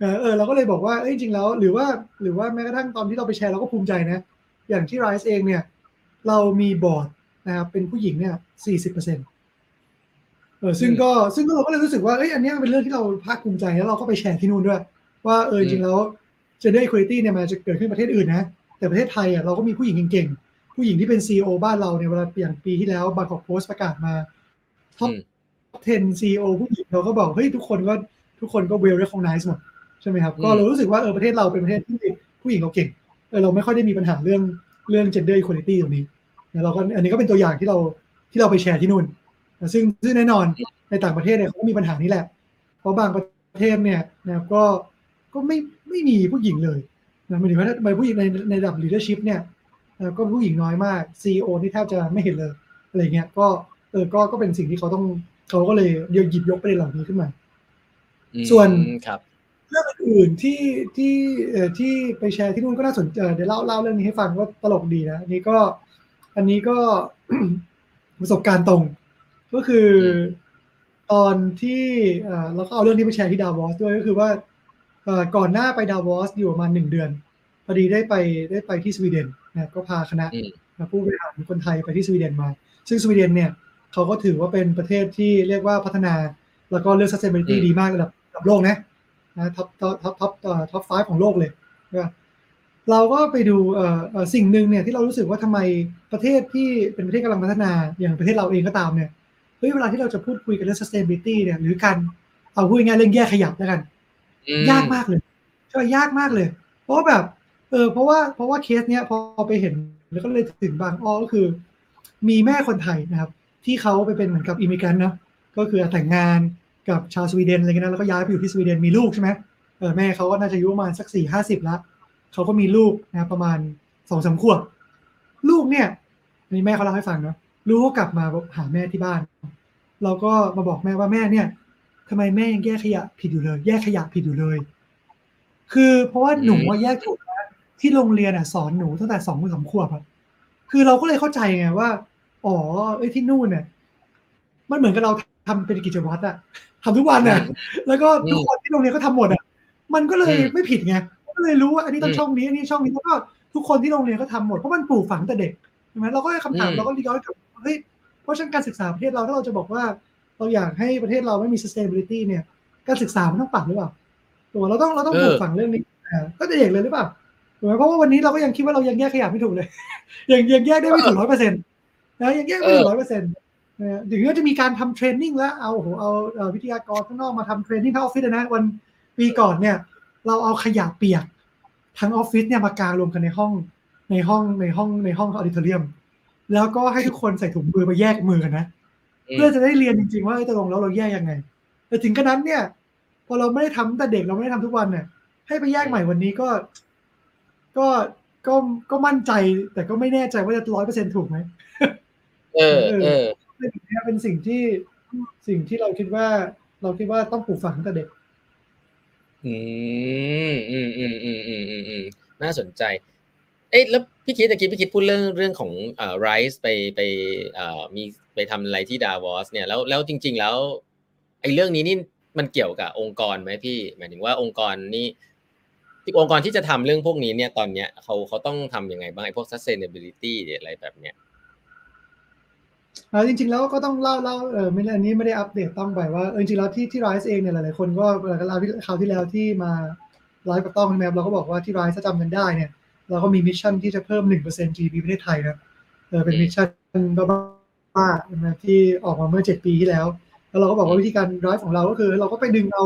เออเออเราก็เลยบอกว่าเอ้ยจริงๆแล้ว หรือว่าหรือว่าแม้กระทั่งตอนที่เราไปแชร์เราก็ภูมิใจนะ อย่างที่ Rise เองเนี่ย เรามีบอร์ดนะครับเป็นผู้หญิงเนี่ย40%เออซึ่งก็ซึ่งก็เราก็เลยรู้สึกว่าเอ้ยอันเนี้ยเป็นเรื่องที่เราภาคภูมิใจแล้วเราก็ไปแชร์ที่นู่นด้วย ว่าเออจริงๆแล้ว gender equality เนี่ยมันจะเกิดขึ้นประเทศอื่นนะ แต่ประเทศไทยอะเราก็มีผู้หญิงเก่งๆ ผู้หญิงที่เป็น CEO บ้านเราเนี่ยเวลาอย่างปีที่แล้วบางกอกโพสต์ประกาศมาท็อปอืม10 CEO ผู้หญิงเราก็บอกเฮ้ยทุกคนก็ทุกคนก็ well recognize หมดใช่ไหมครับอืมก็เรารู้สึกว่าเออประเทศเราเป็นประเทศที่ผู้หญิงเราเก่งเออเราไม่ค่อยได้มีปัญหาเรื่องเรื่อง gender equality ตรงนี้แล้วเราก็อันนี้ก็เป็นตัวอย่างที่เราที่เราไปแชร์ที่นู่นนะซึ่งซึ่งแน่นอนในต่างประเทศเนี่ยเขาก็มีปัญหานี้แหละ เพราะบางประเทศเนี่ยนะครับก็ก็ไม่ไม่มีผู้หญิงเลยนะหมายถึงว่าในผู้หญิงในในระดับ leadership เนี่ย นะก็ผู้หญิงน้อยมาก CEO นี่แทบจะไม่เห็นเลยอะไรเงี้ยก็เออก็ก็เป็นสิ่งที่เขาต้องเขาก็เลยหยิบยกประเด็นเหล่านี้ขึ้นมาอืมส่วนครับเรื่องอื่นๆที่ที่เอ่อที่ไปแชร์ที่นู่นก็น่าสนใจเดี๋ยวเล่าเล่าเรื่องนี้ให้ฟังก็ตลกดีนะอันนี้ก็อันนี้ก็ประสบการณ์ตรง ก็คืออมตอนที่เอ่อเราก็เอาเรื่องนี้ไปแชร์ที่ดาวอสด้วยก็คือว่าเอ่อก่อนหน้าไปดาวอสอยู่ประมาณหนึ่งเดือนพอดีได้ไปได้ไปที่สวีเดน นะก็พาคณะอืมผู้บริหารคนไทยไปที่สวีเดนมา ซึ่งสวีเดนเนี่ยเขาก็ถือว่าเป็นประเทศที่เรียกว่าพัฒนา แล้วก็เรื่อง sustainability อืมดีมากระดับระดับโลกนะนะ top top top top top five ของโลกเลยนะเราก็ไปดูเอ่อเอ่อสิ่งหนึ่งเนี่ยที่เรารู้สึกว่าทำไมประเทศที่เป็นประเทศกำลังพัฒนาอย่างประเทศเราเองก็ตามเนี่ยเฮ้ยเวลาที่เราจะพูดคุยกันเรื่อง sustainability เนี่ยหรือการเอาพูดง่ายๆเรื่องแยกขยะแล้วกันอืมยากมากเลยใช่ยากมากเลย เพราะว่าแบบ เออเพราะว่าเพราะว่าเคสเนี้ยพอไปเห็นแล้วก็เลยถึงบางอ้อก็คือ มีแม่คนไทยนะครับ ที่เขาไปเป็นเหมือนกับอิมิเกรนเนาะก็คือแต่งงานกับชาวสวีเดนอะไรเงี้ยนะแล้วก็ย้ายไปอยู่ที่สวีเดนมีลูกใช่ไหมเออแม่เขาก็น่าจะอายุประมาณสักสี่ห้าสิบละเขาก็มีลูกนะประมาณสองสามขวบลูกเนี่ยนนี้แม่เขาเล่าให้ฟังเนาะลูกก็กลับมาหาแม่ที่บ้าน เราก็มาบอกแม่ว่าแม่เนี่ยทำไมแม่ยังแยกขยะผิดอยู่เลย แยกขยะผิดอยู่เลย คือเพราะว่าหนูว่าแยกถูก ที่โรงเรียนอะสอนหนูตั้งแต่สองถึงสามขวบอะคือเราก็เลยเข้าใจไงว่า อ๋อไอ้ที่นู่นเนี่ยมันเหมือนกับเราทำเป็นกิจวัตรอะทำทุกวันอะแล้วก็ทุกคนที่โรงเรียนก็ทำหมดอะมันก็เลยไม่ผิดไงก็เลยรู้ว่าอันนี้ต้องช่องนี้อันนี้ช่องนี้แล้วก็ทุกคนที่โรงเรียนก็ทำหมดเพราะมันปลูกฝังแต่เด็กใช่ไหมเราก็คำถามเราก็ย้อนกลับเฮ้ยเพราะฉะนั้นการศึกษาประเทศเราถ้าเราจะบอกว่า เราอยากให้ประเทศเราไม่มี sustainability เนี่ย การศึกษามันต้องปรับหรือเปล่าตัวเราต้องเราต้องปลูกฝังเรื่องนี้ก็จะเด็กเลยหรือเปล่า ถูกไหมเพราะว่าวันนี้เราก็ยังคิดว่าเรายังแยกขยะไม่ถูกเลย ยังยังแยกได้ไม่ถึงร้อยเปอร์เซ็นต์นะยังแยกไม่ถึงร้อยเปอร์เซ็นต์นะถึงก็จะมีการทำเทรนนิ่งแล้วเอาโหเอาวิทยากรข้างนอกมาทำเทรนนิ่งทั้งออฟฟิศนะวันปีก่อนเนี่ย เราเอาขยะเปียกทั้งออฟฟิศเนี่ยมากางรวมกันในห้องในห้องในห้องในห้องออดิทอเรียม แล้วก็ให้ทุกคนใส่ถุงมือมาแยกมือกันนะเพื่อจะได้เรียนจริงๆว่าตกลงแล้วเราแยกยังไง แต่ถึงกระนั้นเนี่ย พอเราไม่ได้ทำแต่เด็กเราไม่ได้ทำทุกวันเนี่ยให้ไปแยกใหม่วันนี้ก็ ก็ก็ก็มั่นใจแต่ก็ไม่แน่ใจว่าจะร้อยเปอร์เซ็นถูกไหมเออเออเป็นสิ่งที่สิ่งที่เราคิดว่า เราคิดว่าต้องปลูกฝังตั้งแต่เด็กอืมอืมอืมอืมอืมอืมอืมน่าสนใจ เอ๊ะแล้วพี่คิดตะกี้พี่คิดพูดเรื่องเรื่องของเอ่อไรซ์ไปไปเอ่อมีไปทำอะไรที่ดาวอสเนี่ยแล้วแล้วจริง ๆ แล้วไอ้เรื่องนี้นี่มันเกี่ยวกับองค์กรไหมพี่ หมายถึงว่าองค์กรนี่ที่ องค์กรที่จะทำเรื่องพวกนี้เนี่ยตอนเนี้ยเขาเขาต้องทำยังไงบ้างไอ้พวก sustainability อะไรแบบเนี้ยอ่าจริงๆแล้วก็ต้องเล่าเล่าเออไม่อันนี้ไม่ได้อัปเดตต้องไปว่าเออจริงๆแล้วที่ที่ RISE เองเนี่ยหลายๆคนก็เวลาที่คราวที่แล้วที่มาไลฟ์กับต้องใช่ไหมเราก็บอกว่าที่ RISE ถ้าจำกันได้เนี่ย เราก็มี mission ที่จะเพิ่ม1% GDP ประเทศไทยนะเออเป็น mission บ้าๆนะที่ออกมาเมื่อ7ปีที่แล้ว แล้วเราก็บอกว่าวิธีการ drive ของเราก็คือ เราก็ไปดึงเอา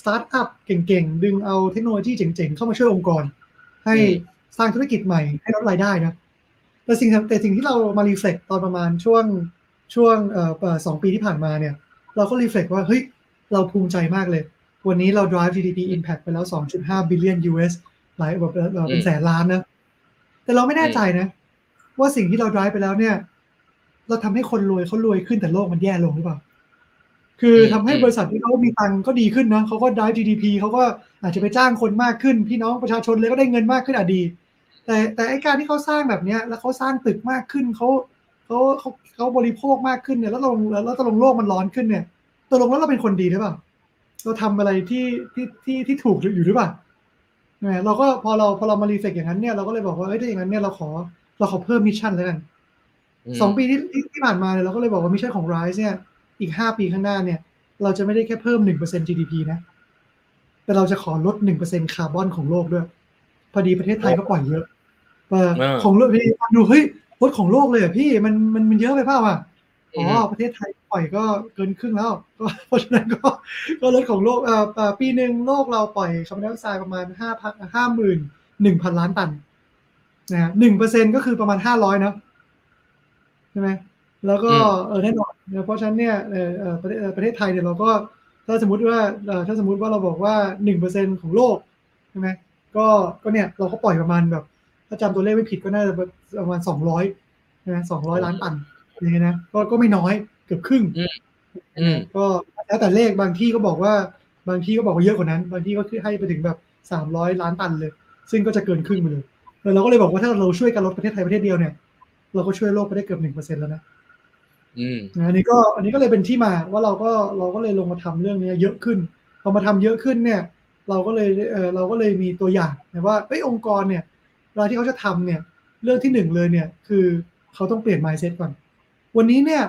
สตาร์ทอัพเก่งๆ ดึงเอาเทคโนโลยีเจ๋งๆ เข้ามาช่วยองค์กร ให้สร้างธุรกิจใหม่ให้ลดรายได้นะแต่สิ่งแต่สิ่งที่เรามา reflect ตอนประมาณช่วงช่วงเอ่อสองปีที่ผ่านมาเนี่ย เราก็ reflect ว่าเฮ้ยเราภูมิใจมากเลย วันนี้เรา drive GDP impact ไปแล้ว 2.5 billion US หลายแบบเป็นแสนล้านนะแต่เราไม่แน่ใจนะ ว่าสิ่งที่เรา drive ไปแล้วเนี่ย เราทำให้คนรวยเขารวยขึ้นแต่โลกมันแย่ลงหรือเปล่า คือทำให้บริษัทที่เขามีตังก็ดีขึ้นนะเขาก็ drive GDP เขาก็อาจจะไปจ้างคนมากขึ้น พี่น้องประชาชนเลยก็ได้เงินมากขึ้นอะดี แต่แต่ไอ้การที่เขาสร้างแบบเนี้ย แล้วเขาสร้างตึกมากขึ้นเขาเขาเขาเขาบริโภคมากขึ้นเนี่ยแล้วตกลงแล้วตกลงโลกมันร้อนขึ้นเนี่ยตกลงแล้วเราเป็นคนดีหรือเปล่าเราทำอะไรที่ที่ที่ที่ถูกอยู่หรือเปล่าเราก็พอเราพอเรามา reflect อย่างนั้นเนี่ยเราก็เลยบอกว่าเอ้ยถ้าอย่างนั้นเนี่ยเราขอเราขอเพิ่ม mission แล้วกันสองปีที่ที่ผ่านมาเนี่ยเราก็เลยบอกว่ามิชชั่นของ Rise เนี่ย อีกห้าปีข้างหน้าเนี่ย เราจะไม่ได้แค่เพิ่มหนึ่งเปอร์เซ็น GDP นะ แต่เราจะขอลดหนึ่งเปอร์เซ็นคาร์บอนของโลกด้วย พอดีประเทศไทยก็ปล่อยเยอะของโลกพี่ดูเฮ้ยลดของโลกเลยอะพี่มันมันมันเยอะไปเปล่าอะอ๋อประเทศไทยปล่อยก็เกินครึ่งแล้ว ก็เพราะฉะนั้นก็ก็ลดของโลกอ่าปีหนึ่งโลกเราปล่อยคาร์บอนไดออกไซด์ประมาณห้าพันห้าหมื่นหนึ่งพันล้านตันนะหนึ่งเปอร์เซ็นก็คือประมาณห้าร้อยนะใช่ไหม แล้วก็เออแน่นอนเพราะฉะนั้นเนี่ยเออประเทศประเทศไทยเนี่ยเราก็ถ้าสมมติว่าถ้าสมมติว่าเราบอกว่าหนึ่งเปอร์เซ็นของโลกใช่ไหมก็ก็เนี่ยเราก็ปล่อยประมาณแบบ ถ้าจำตัวเลขไม่ผิดก็น่าจะประมาณสองร้อยนะสองร้อยล้านตันอย่างเงี้ยนะก็ก็ไม่น้อยเกือบครึ่งก็แล้วแต่เลขบางที่ก็บอกว่าบางที่ก็บอกว่าเยอะกว่านั้น บางที่ก็คือให้ไปถึงแบบสามร้อยล้านตันเลย ซึ่งก็จะเกินครึ่งไปเลยเราก็เลยบอกว่าถ้าเราช่วยกันลดประเทศไทยประเทศเดียวเนี่ย เราก็ช่วยโลกไปได้เกือบหนึ่งเปอร์เซ็นต์แล้วนะ อันนี้ก็อันนี้ก็เลยเป็นที่มาว่าเราก็เราก็เลยลงมาทำเรื่องนี้เยอะขึ้นพอมาทำเยอะขึ้นเนี่ย เราก็เลยเออเราก็เลยมีตัวอย่างว่าเอ้ยองค์กรเนี่ยเวลาที่เขาจะทำเนี่ย เรื่องที่หนึ่งเลยเนี่ย คือเขาต้องเปลี่ยน mindset ก่อน วันนี้เนี่ย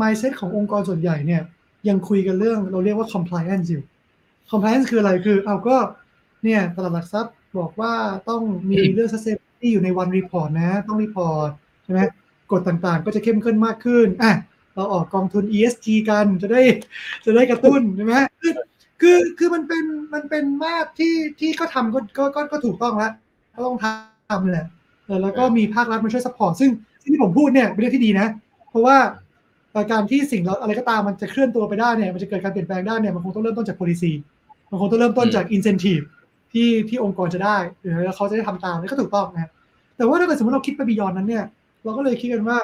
mindset ขององค์กรส่วนใหญ่เนี่ย ยังคุยกันเรื่องเราเรียกว่า compliance อยู่ compliance คืออะไรคือเอาก็เนี่ยตลาดหลักทรัพย์บอกว่าต้องมีเรื่อง sustainability อยู่ในวัน report นะ ต้อง report ใช่ไหม กฎต่างๆ ก็จะเข้มข้นมากขึ้นอะเราออกกองทุน ESG กันจะได้จะได้กระตุ้นใช่ไหมคือคือคือมันเป็นมันเป็นมาตรที่ที่เขาทำก็ก็ก็ก็ถูกต้องแล้วก็ต้องทำแหละแล้วก็มีภาครัฐมาช่วย support ซึ่งที่ผมพูดเนี่ยเป็นเรื่องที่ดีนะ เพราะว่าการที่สิ่งเราอะไรก็ตามมันจะเคลื่อนตัวไปได้เนี่ยมันจะเกิดการเปลี่ยนแปลงได้เนี่ยมันคงต้องเริ่มต้นจาก policy มันคงต้องเริ่มต้นจาก incentive ที่ที่องค์กรจะได้หรือเขาจะได้ทำตามนี่ก็ถูกต้องนะแต่ว่าถ้าเกิดสมมติเราคิดไป beyond นั้นเนี่ย เราก็เลยคิดกันว่า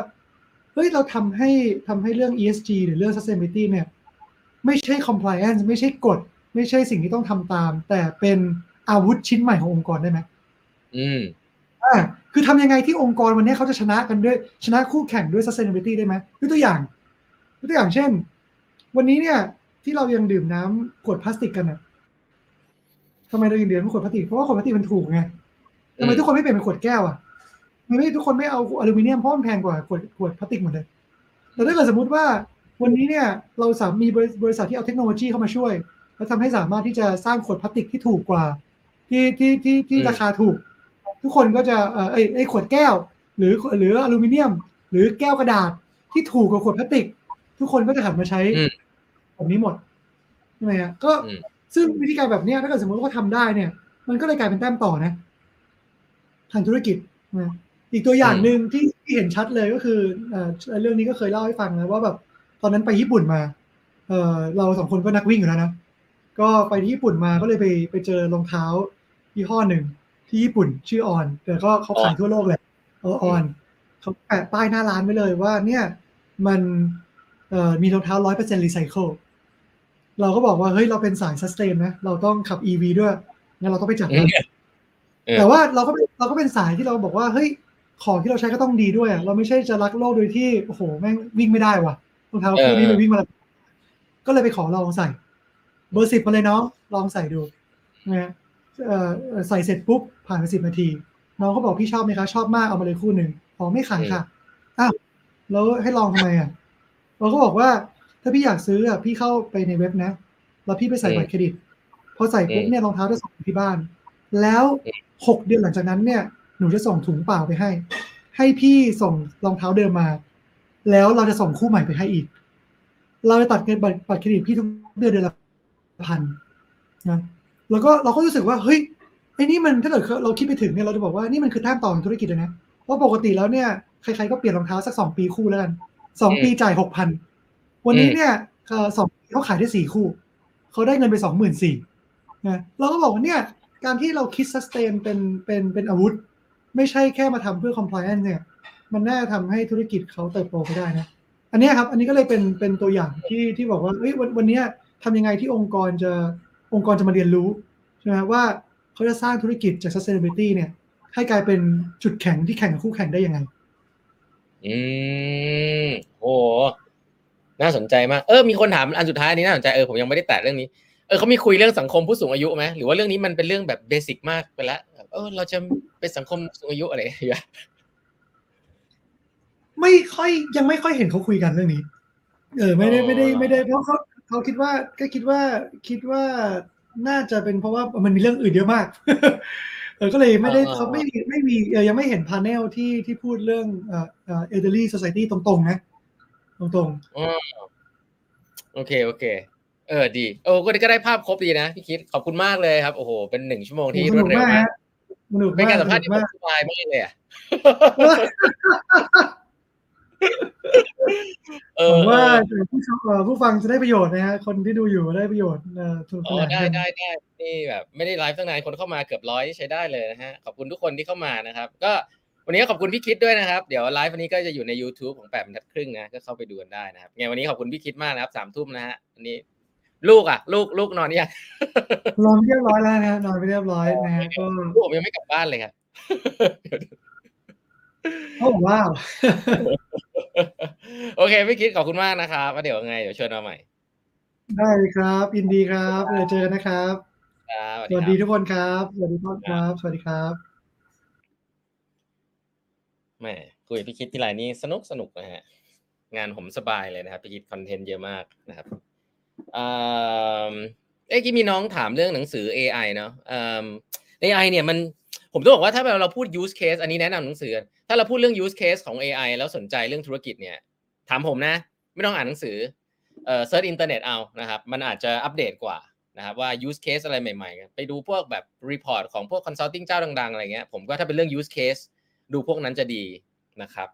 เฮ้ยเราทำให้ทำให้เรื่อง ESG หรือเรื่อง sustainability เนี่ย ไม่ใช่ compliance ไม่ใช่กฎ ไม่ใช่สิ่งที่ต้องทำตาม แต่เป็นอาวุธชิ้นใหม่ขององค์กรได้ไหมอืมอ่าคือทำยังไงที่องค์กรวันนี้เขาจะชนะกันด้วยชนะคู่แข่งด้วย sustainability ได้ไหมยกตัวอย่างยกตัวอย่างเช่น วันนี้เนี่ย ที่เรายังดื่มน้ำขวดพลาสติกกันอะทำไมเรายังดื่มขวดพลาสติกเพราะว่าขวดพลาสติกมันถูกไงทำไมทุกคนไม่เปลี่ยนเป็นขวดแก้วอะทำ ไมไม่ทุกคนไม่เอาอลูมิเนียมเพราะมันแพงกว่าขวดขวดพลาสติกหมดเลย แต่ถ้าเกิดสมมติว่าวันนี้เนี่ยเราสามมีบริษัทที่เอาเทคโนโลยีเข้ามาช่วย แล้วทำให้สามารถที่จะสร้างขวดพลาสติกที่ถูกกว่า ที่ที่ที่ที่ราคาถูก ทุกคนก็จะเออไอ้ไอ้ขวดแก้ว หรือหรืออลูมิเนียม หรือแก้วกระดาษที่ถูกกว่าขวดพลาสติก ทุกคนก็จะหันมาใช้แบบนี้หมดใช่ไหมฮะก็ซึ่งวิธีการแบบนี้ถ้าเกิดสมมติว่าทำได้เนี่ย มันก็เลยกลายเป็นแต้มต่อนะ ทางธุรกิจนะ อีกตัวอย่างหนึ่งที่ที่เห็นชัดเลยก็คือเรื่องนี้ก็เคยเล่าให้ฟังนะว่าแบบตอนนั้นไปญี่ปุ่นมาเออเราสองคนก็นักวิ่งอยู่แล้วนะก็ไปที่ญี่ปุ่นมาก็เลยไปไปเจอรองเท้ายี่ห้อหนึ่งที่ญี่ปุ่นชื่อออนแต่ก็เขาขายทั่วโลกเลยเออออนเขาแปะป้ายหน้าร้านไว้เลยว่าเนี่ยมันเอ่อมีรองเท้าร้อยเปอร์เซ็นต์รีไซเคิลเราก็บอกว่าเฮ้ยเราเป็นสายสแตนนะ เราต้องขับ EV ด้วยงั้นเราต้องไปจัดแต่ว่าเราก็เราก็เป็นสายที่เราบอกว่าเฮ้ย ของที่เราใช้ก็ต้องดีด้วยเราไม่ใช่จะรักโลกโดยที่โอ้โหแม่งวิ่งไม่ได้ว่ะรองเท้าคู่นี้มันวิ่งมาก็เลยไปขอลองใส่ เบอร์สิบมาเลยเนาะลองใส่ดูนะใส่เสร็จปุ๊บผ่านไปสิบนาที น้องเขาบอกพี่ชอบไหมคะ ชอบมากเอามาเลยคู่หนึ่งขอไม่ขายค่ะอ้าวแล้วให้ลองทำไมอะเราก็บอกว่า ถ้าพี่อยากซื้ออะพี่เข้าไปในเว็บนะ แล้วพี่ไปใส่บัตรเครดิตพอใส่ปุ๊บเนี่ยรองเท้าจะส่งที่บ้าน แล้วหกเดือนหลังจากนั้นเนี่ย หนูจะส่งถุงเปล่าไปให้ ให้พี่ส่งรองเท้าเดิมมา แล้วเราจะส่งคู่ใหม่ไปให้อีก เราจะตัดเงินบัตรเครดิตพี่ทุกเดือนเดือนละพันนะแล้วก็เราก็รู้สึกว่าเฮ้ยไอ้นี่มันถ้าเกิดเราคิดไปถึงเนี่ยเราจะบอกว่านี่มันคือแต้มต่อของธุรกิจเลยนะเพราปกติแล้วเนี่ยใครๆก็เปลี่ยนรองเท้าสักสองปีคู่แล้วกันสองปีจ่ายหกพันวันนี้เนี่ยสองปีเขาขายได้สี่คู่เขาได้เงินไปสองหมื่นสี่นะเราก็บอกว่าเนี่ยการที่เราคิดสเตนเป็นเป็นเป็นอาวุธ ไม่ใช่แค่มาทำเพื่อ compliance เนี่ย มันน่าทำให้ธุรกิจเขาเติบโตไปได้นะ อันนี้ครับ อันนี้ก็เลยเป็นเป็นตัวอย่างที่ที่บอกว่าเฮ้ยวันวันนี้ทำยังไงที่องค์กรจะองค์กรจะมาเรียนรู้ใช่ไหมว่าเขาจะสร้างธุรกิจจาก sustainability เนี่ย ให้กลายเป็นจุดแข็งที่แข่งกับคู่แข่งได้ยังไง อืมโหน่าสนใจมาก เออ มีคนถามอันสุดท้ายนี้น่าสนใจ เออ ผมยังไม่ได้แตะเรื่องนี้ เออเขามีคุยเรื่องสังคมผู้สูงอายุไหมหรือว่าเรื่องนี้มันเป็นเรื่องแบบเบสิกมากไปแล้วเออเราจะเป็นสังคมสูงอายุอะไรอย่างเงี้ยไม่ค่อยยังไม่ค่อยเห็นเขาคุยกันเรื่องนี้ เออ ไม่ได้ไม่ได้ไม่ได้เพราะเขาเขาคิดว่าก็คิดว่าคิดว่าน่าจะเป็นเพราะว่ามันมีเรื่องอื่นเยอะมาก เออก็เลยไม่ได้เขาไม่มีไม่มียังไม่เห็นพาเนลที่ที่พูดเรื่องเอ่อเอ่อ elderly society ตรงๆนะ ตรงๆอ๋อโอเคโอเค เออดีโอ้ก็ก็ได้ภาพครบดีนะพี่คิดขอบคุณมากเลยครับโอ้โหเป็นหนึ่งชั่วโมงที่รวดเร็วมากเป็นการสัมภาษณ์ที่สบายมากเลยอะผมว่าผู้ชมผู้ฟังจะได้ประโยชน์นะฮะคนที่ดูอยู่ได้ประโยชน์ถูกต้องได้ได้ได้นี่แบบไม่ได้ไลฟ์ตั้งนานคนเข้ามาเกือบร้อยใช้ได้เลยนะฮะขอบคุณทุกคนที่เข้ามานะครับ ก็วันนี้ขอบคุณพี่คิดด้วยนะครับ เดี๋ยวไลฟ์วันนี้ก็จะอยู่ใน YouTube ของแปดบรรทัดครึ่งนะก็เข้าไปดูกันได้นะครับไงวันนี้ขอบคุณพี่คิดมากนะครับสามทุ่มนะฮะวันนี้ ลูกอะ ลูกลูกนอนยังนอนเรียบร้อยแล้วนะนอนไปเรียบร้อยนะฮะก็ลูกผมยังไม่กลับบ้านเลยครับโอ้ว้าวโอเคพี่คิดขอบคุณมากนะครับว่าเดี๋ยวไงเดี๋ยวเชิญมาใหม่ ได้ครับยินดีครับเดี๋ยวเจอกันนะครับสวัสดีทุกคนครับสวัสดีทุกคนครับ สวัสดีครับแม่คุยพี่คิดที่ไรนี่สนุกสนุกนะฮะงานผมสบายเลยนะครับพี่คิดคอนเทนต์เยอะมากนะครับ เอ้กี้มีน้องถามเรื่องหนังสือ AI เนาะเอไอเนี่ยมันผมต้องบอกว่าถ้าเราพูด use case อันนี้แนะนำหนังสือ ถ้าเราพูดเรื่อง use case ของ AI แล้วสนใจเรื่องธุรกิจเนี่ยถามผมนะ ไม่ต้องอ่านหนังสือเอ่อ search อินเทอร์เน็ตเอานะครับมันอาจจะอัปเดตกว่านะครับว่า use case อะไรใหม่ๆ ไปดูพวกแบบ report ของพวก consulting เจ้าดังๆ อะไรเงี้ยผมก็ถ้าเป็นเรื่อง use case ดูพวกนั้นจะดีนะครับ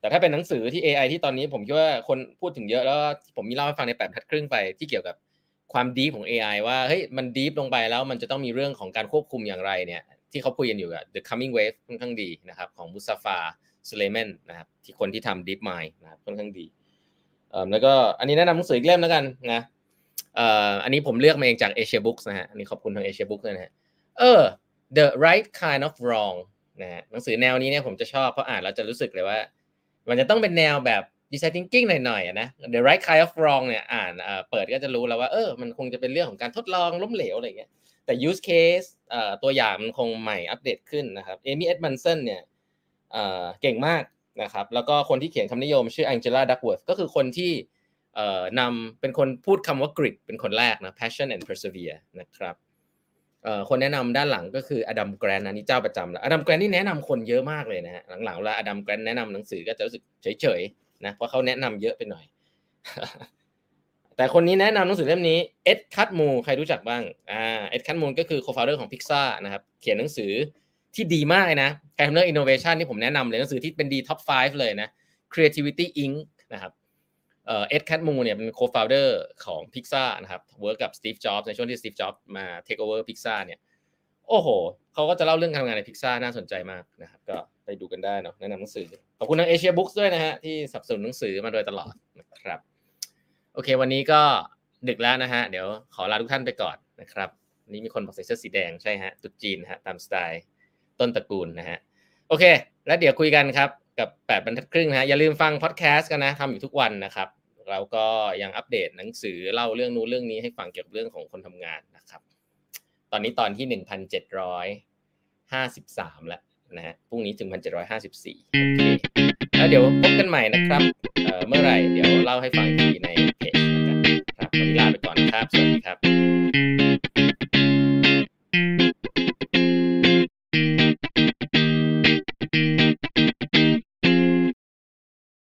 แต่ถ้าเป็นหนังสือที่ AI ที่ตอนนี้ผมคิดว่าคนพูดถึงเยอะแล้วผมมีเล่าให้ฟังในแปดพัดครึ่งไปที่เกี่ยวกับความดีของ AI ว่าเฮ้ยมันดีฟลงไปแล้วมันจะต้องมีเรื่องของการควบคุมอย่างไรเนี่ยที่เขาคุยกันอยู่อะ The Coming Wave ค่อนข้างดีนะครับของมุสซาฟาซูเลมนนะครับที่คนที่ทำ Deep Mind นะครับค่อนข้างดีแล้วก็อันนี้แนะนำหนังสืออีกเล่มแล้วกันนะอันนี้ผมเลือกมาเองจาก Asia Books นะฮะอันนี้ขอบคุณทาง Asia Books ด้วยนะฮะเออ The Right Kind of Wrong นะฮะหนังสือแนวนี้เนี่ยผมจะชอบเพราะอ่านแล้วจะรู้สึกเลยว่า มันจะต้องเป็นแนวแบบ design thinking หน่อยๆนะ The Right Kind of Wrong เนี่ยอ่านเปิดก็จะรู้แล้วว่าเออมันคงจะเป็นเรื่องของการทดลองล้มเหลวอะไรอย่างเงี้ยแต่ use case เอ่อตัวอย่างมันคงใหม่อัปเดตขึ้นนะครับเอมี่เอ็ดมันสันเนี่ยเก่งมากนะครับแล้วก็คนที่เขียนคำนิยมชื่อ Angela Duckworth ก็คือคนที่นำเป็นคนพูดคำว่า grit เป็นคนแรกนะ passion and persevere นะครับ คนแนะนำด้านหลังก็คืออดัมแกรนอันนี้เจ้าประจำแล้วอดัมแกรนนี่แนะนำคนเยอะมากเลยนะฮะหลังๆเวลาอดัมแกรนแนะนำหนังสือก็จะรู้สึกเฉยๆนะเพราะเขาแนะนำเยอะไปหน่อย แต่คนนี้แนะนำหนังสือเล่มนี้ Ed Catmull ใครรู้จักบ้างอ่า Ed Catmull ก็คือ co-founder ของ Pixar นะครับเขียนหนังสือที่ดีมากเลยนะใครทำเรื่อง innovation ที่ผมแนะนำเลยหนังสือที่เป็นดี top 5เลยนะ Creativity, Inc. นะครับ Ed Catmull เนี่ยเป็น co-founder ของ Pixar นะครับ work กับ Steve Jobs ในช่วงที่ Steve Jobs มา take over Pixar เนี่ยโอ้โหเขาก็จะเล่าเรื่องการทำงานในพิกซ่าน่าสนใจมากนะครับก็ไปดูกันได้เนาะแนะนำหนังสือ ขอบคุณทางเอเชียบุ๊กด้วยนะฮะที่สนับสนุนหนังสือมาโดยตลอดนะครับ โอเค วันนี้ก็ดึกแล้วนะฮะ เดี๋ยวขอลาทุกท่านไปก่อนนะครับนนี้มีคนบอกใส่เสื้อสีแดงใช่ฮะตุ๊ดจีนฮะตามสไตล์ต้นตระกูลนะฮะโอเค แล้วเดี๋ยวคุยกันครับ กับ 8บรรทัดครึ่งนะฮะอย่าลืมฟังพอดแคสต์กันนะทำอยู่ทุกวันนะครับ เราก็ยังอัปเดตหนังสือเล่าเรื่องนู้นเรื่องนี้ให้ฟังเกี่ยวกับเรื่องของคนทำงานนะครับ ตอนนี้ตอนที่หนึ่งพันเจ็ดร้อยห้าสิบสามแล้วนะฮะพรุ่งนี้ถึงพันเจ็ดร้อยห้าสิบสี่โอเคแล้วเดี๋ยวพบกันใหม่นะครับเเมื่อไหร่เดี๋ยวเล่าให้ฟังทีในเพจกันครับวันนี้ลาไปก่อนนะครับ สวัสดีครับ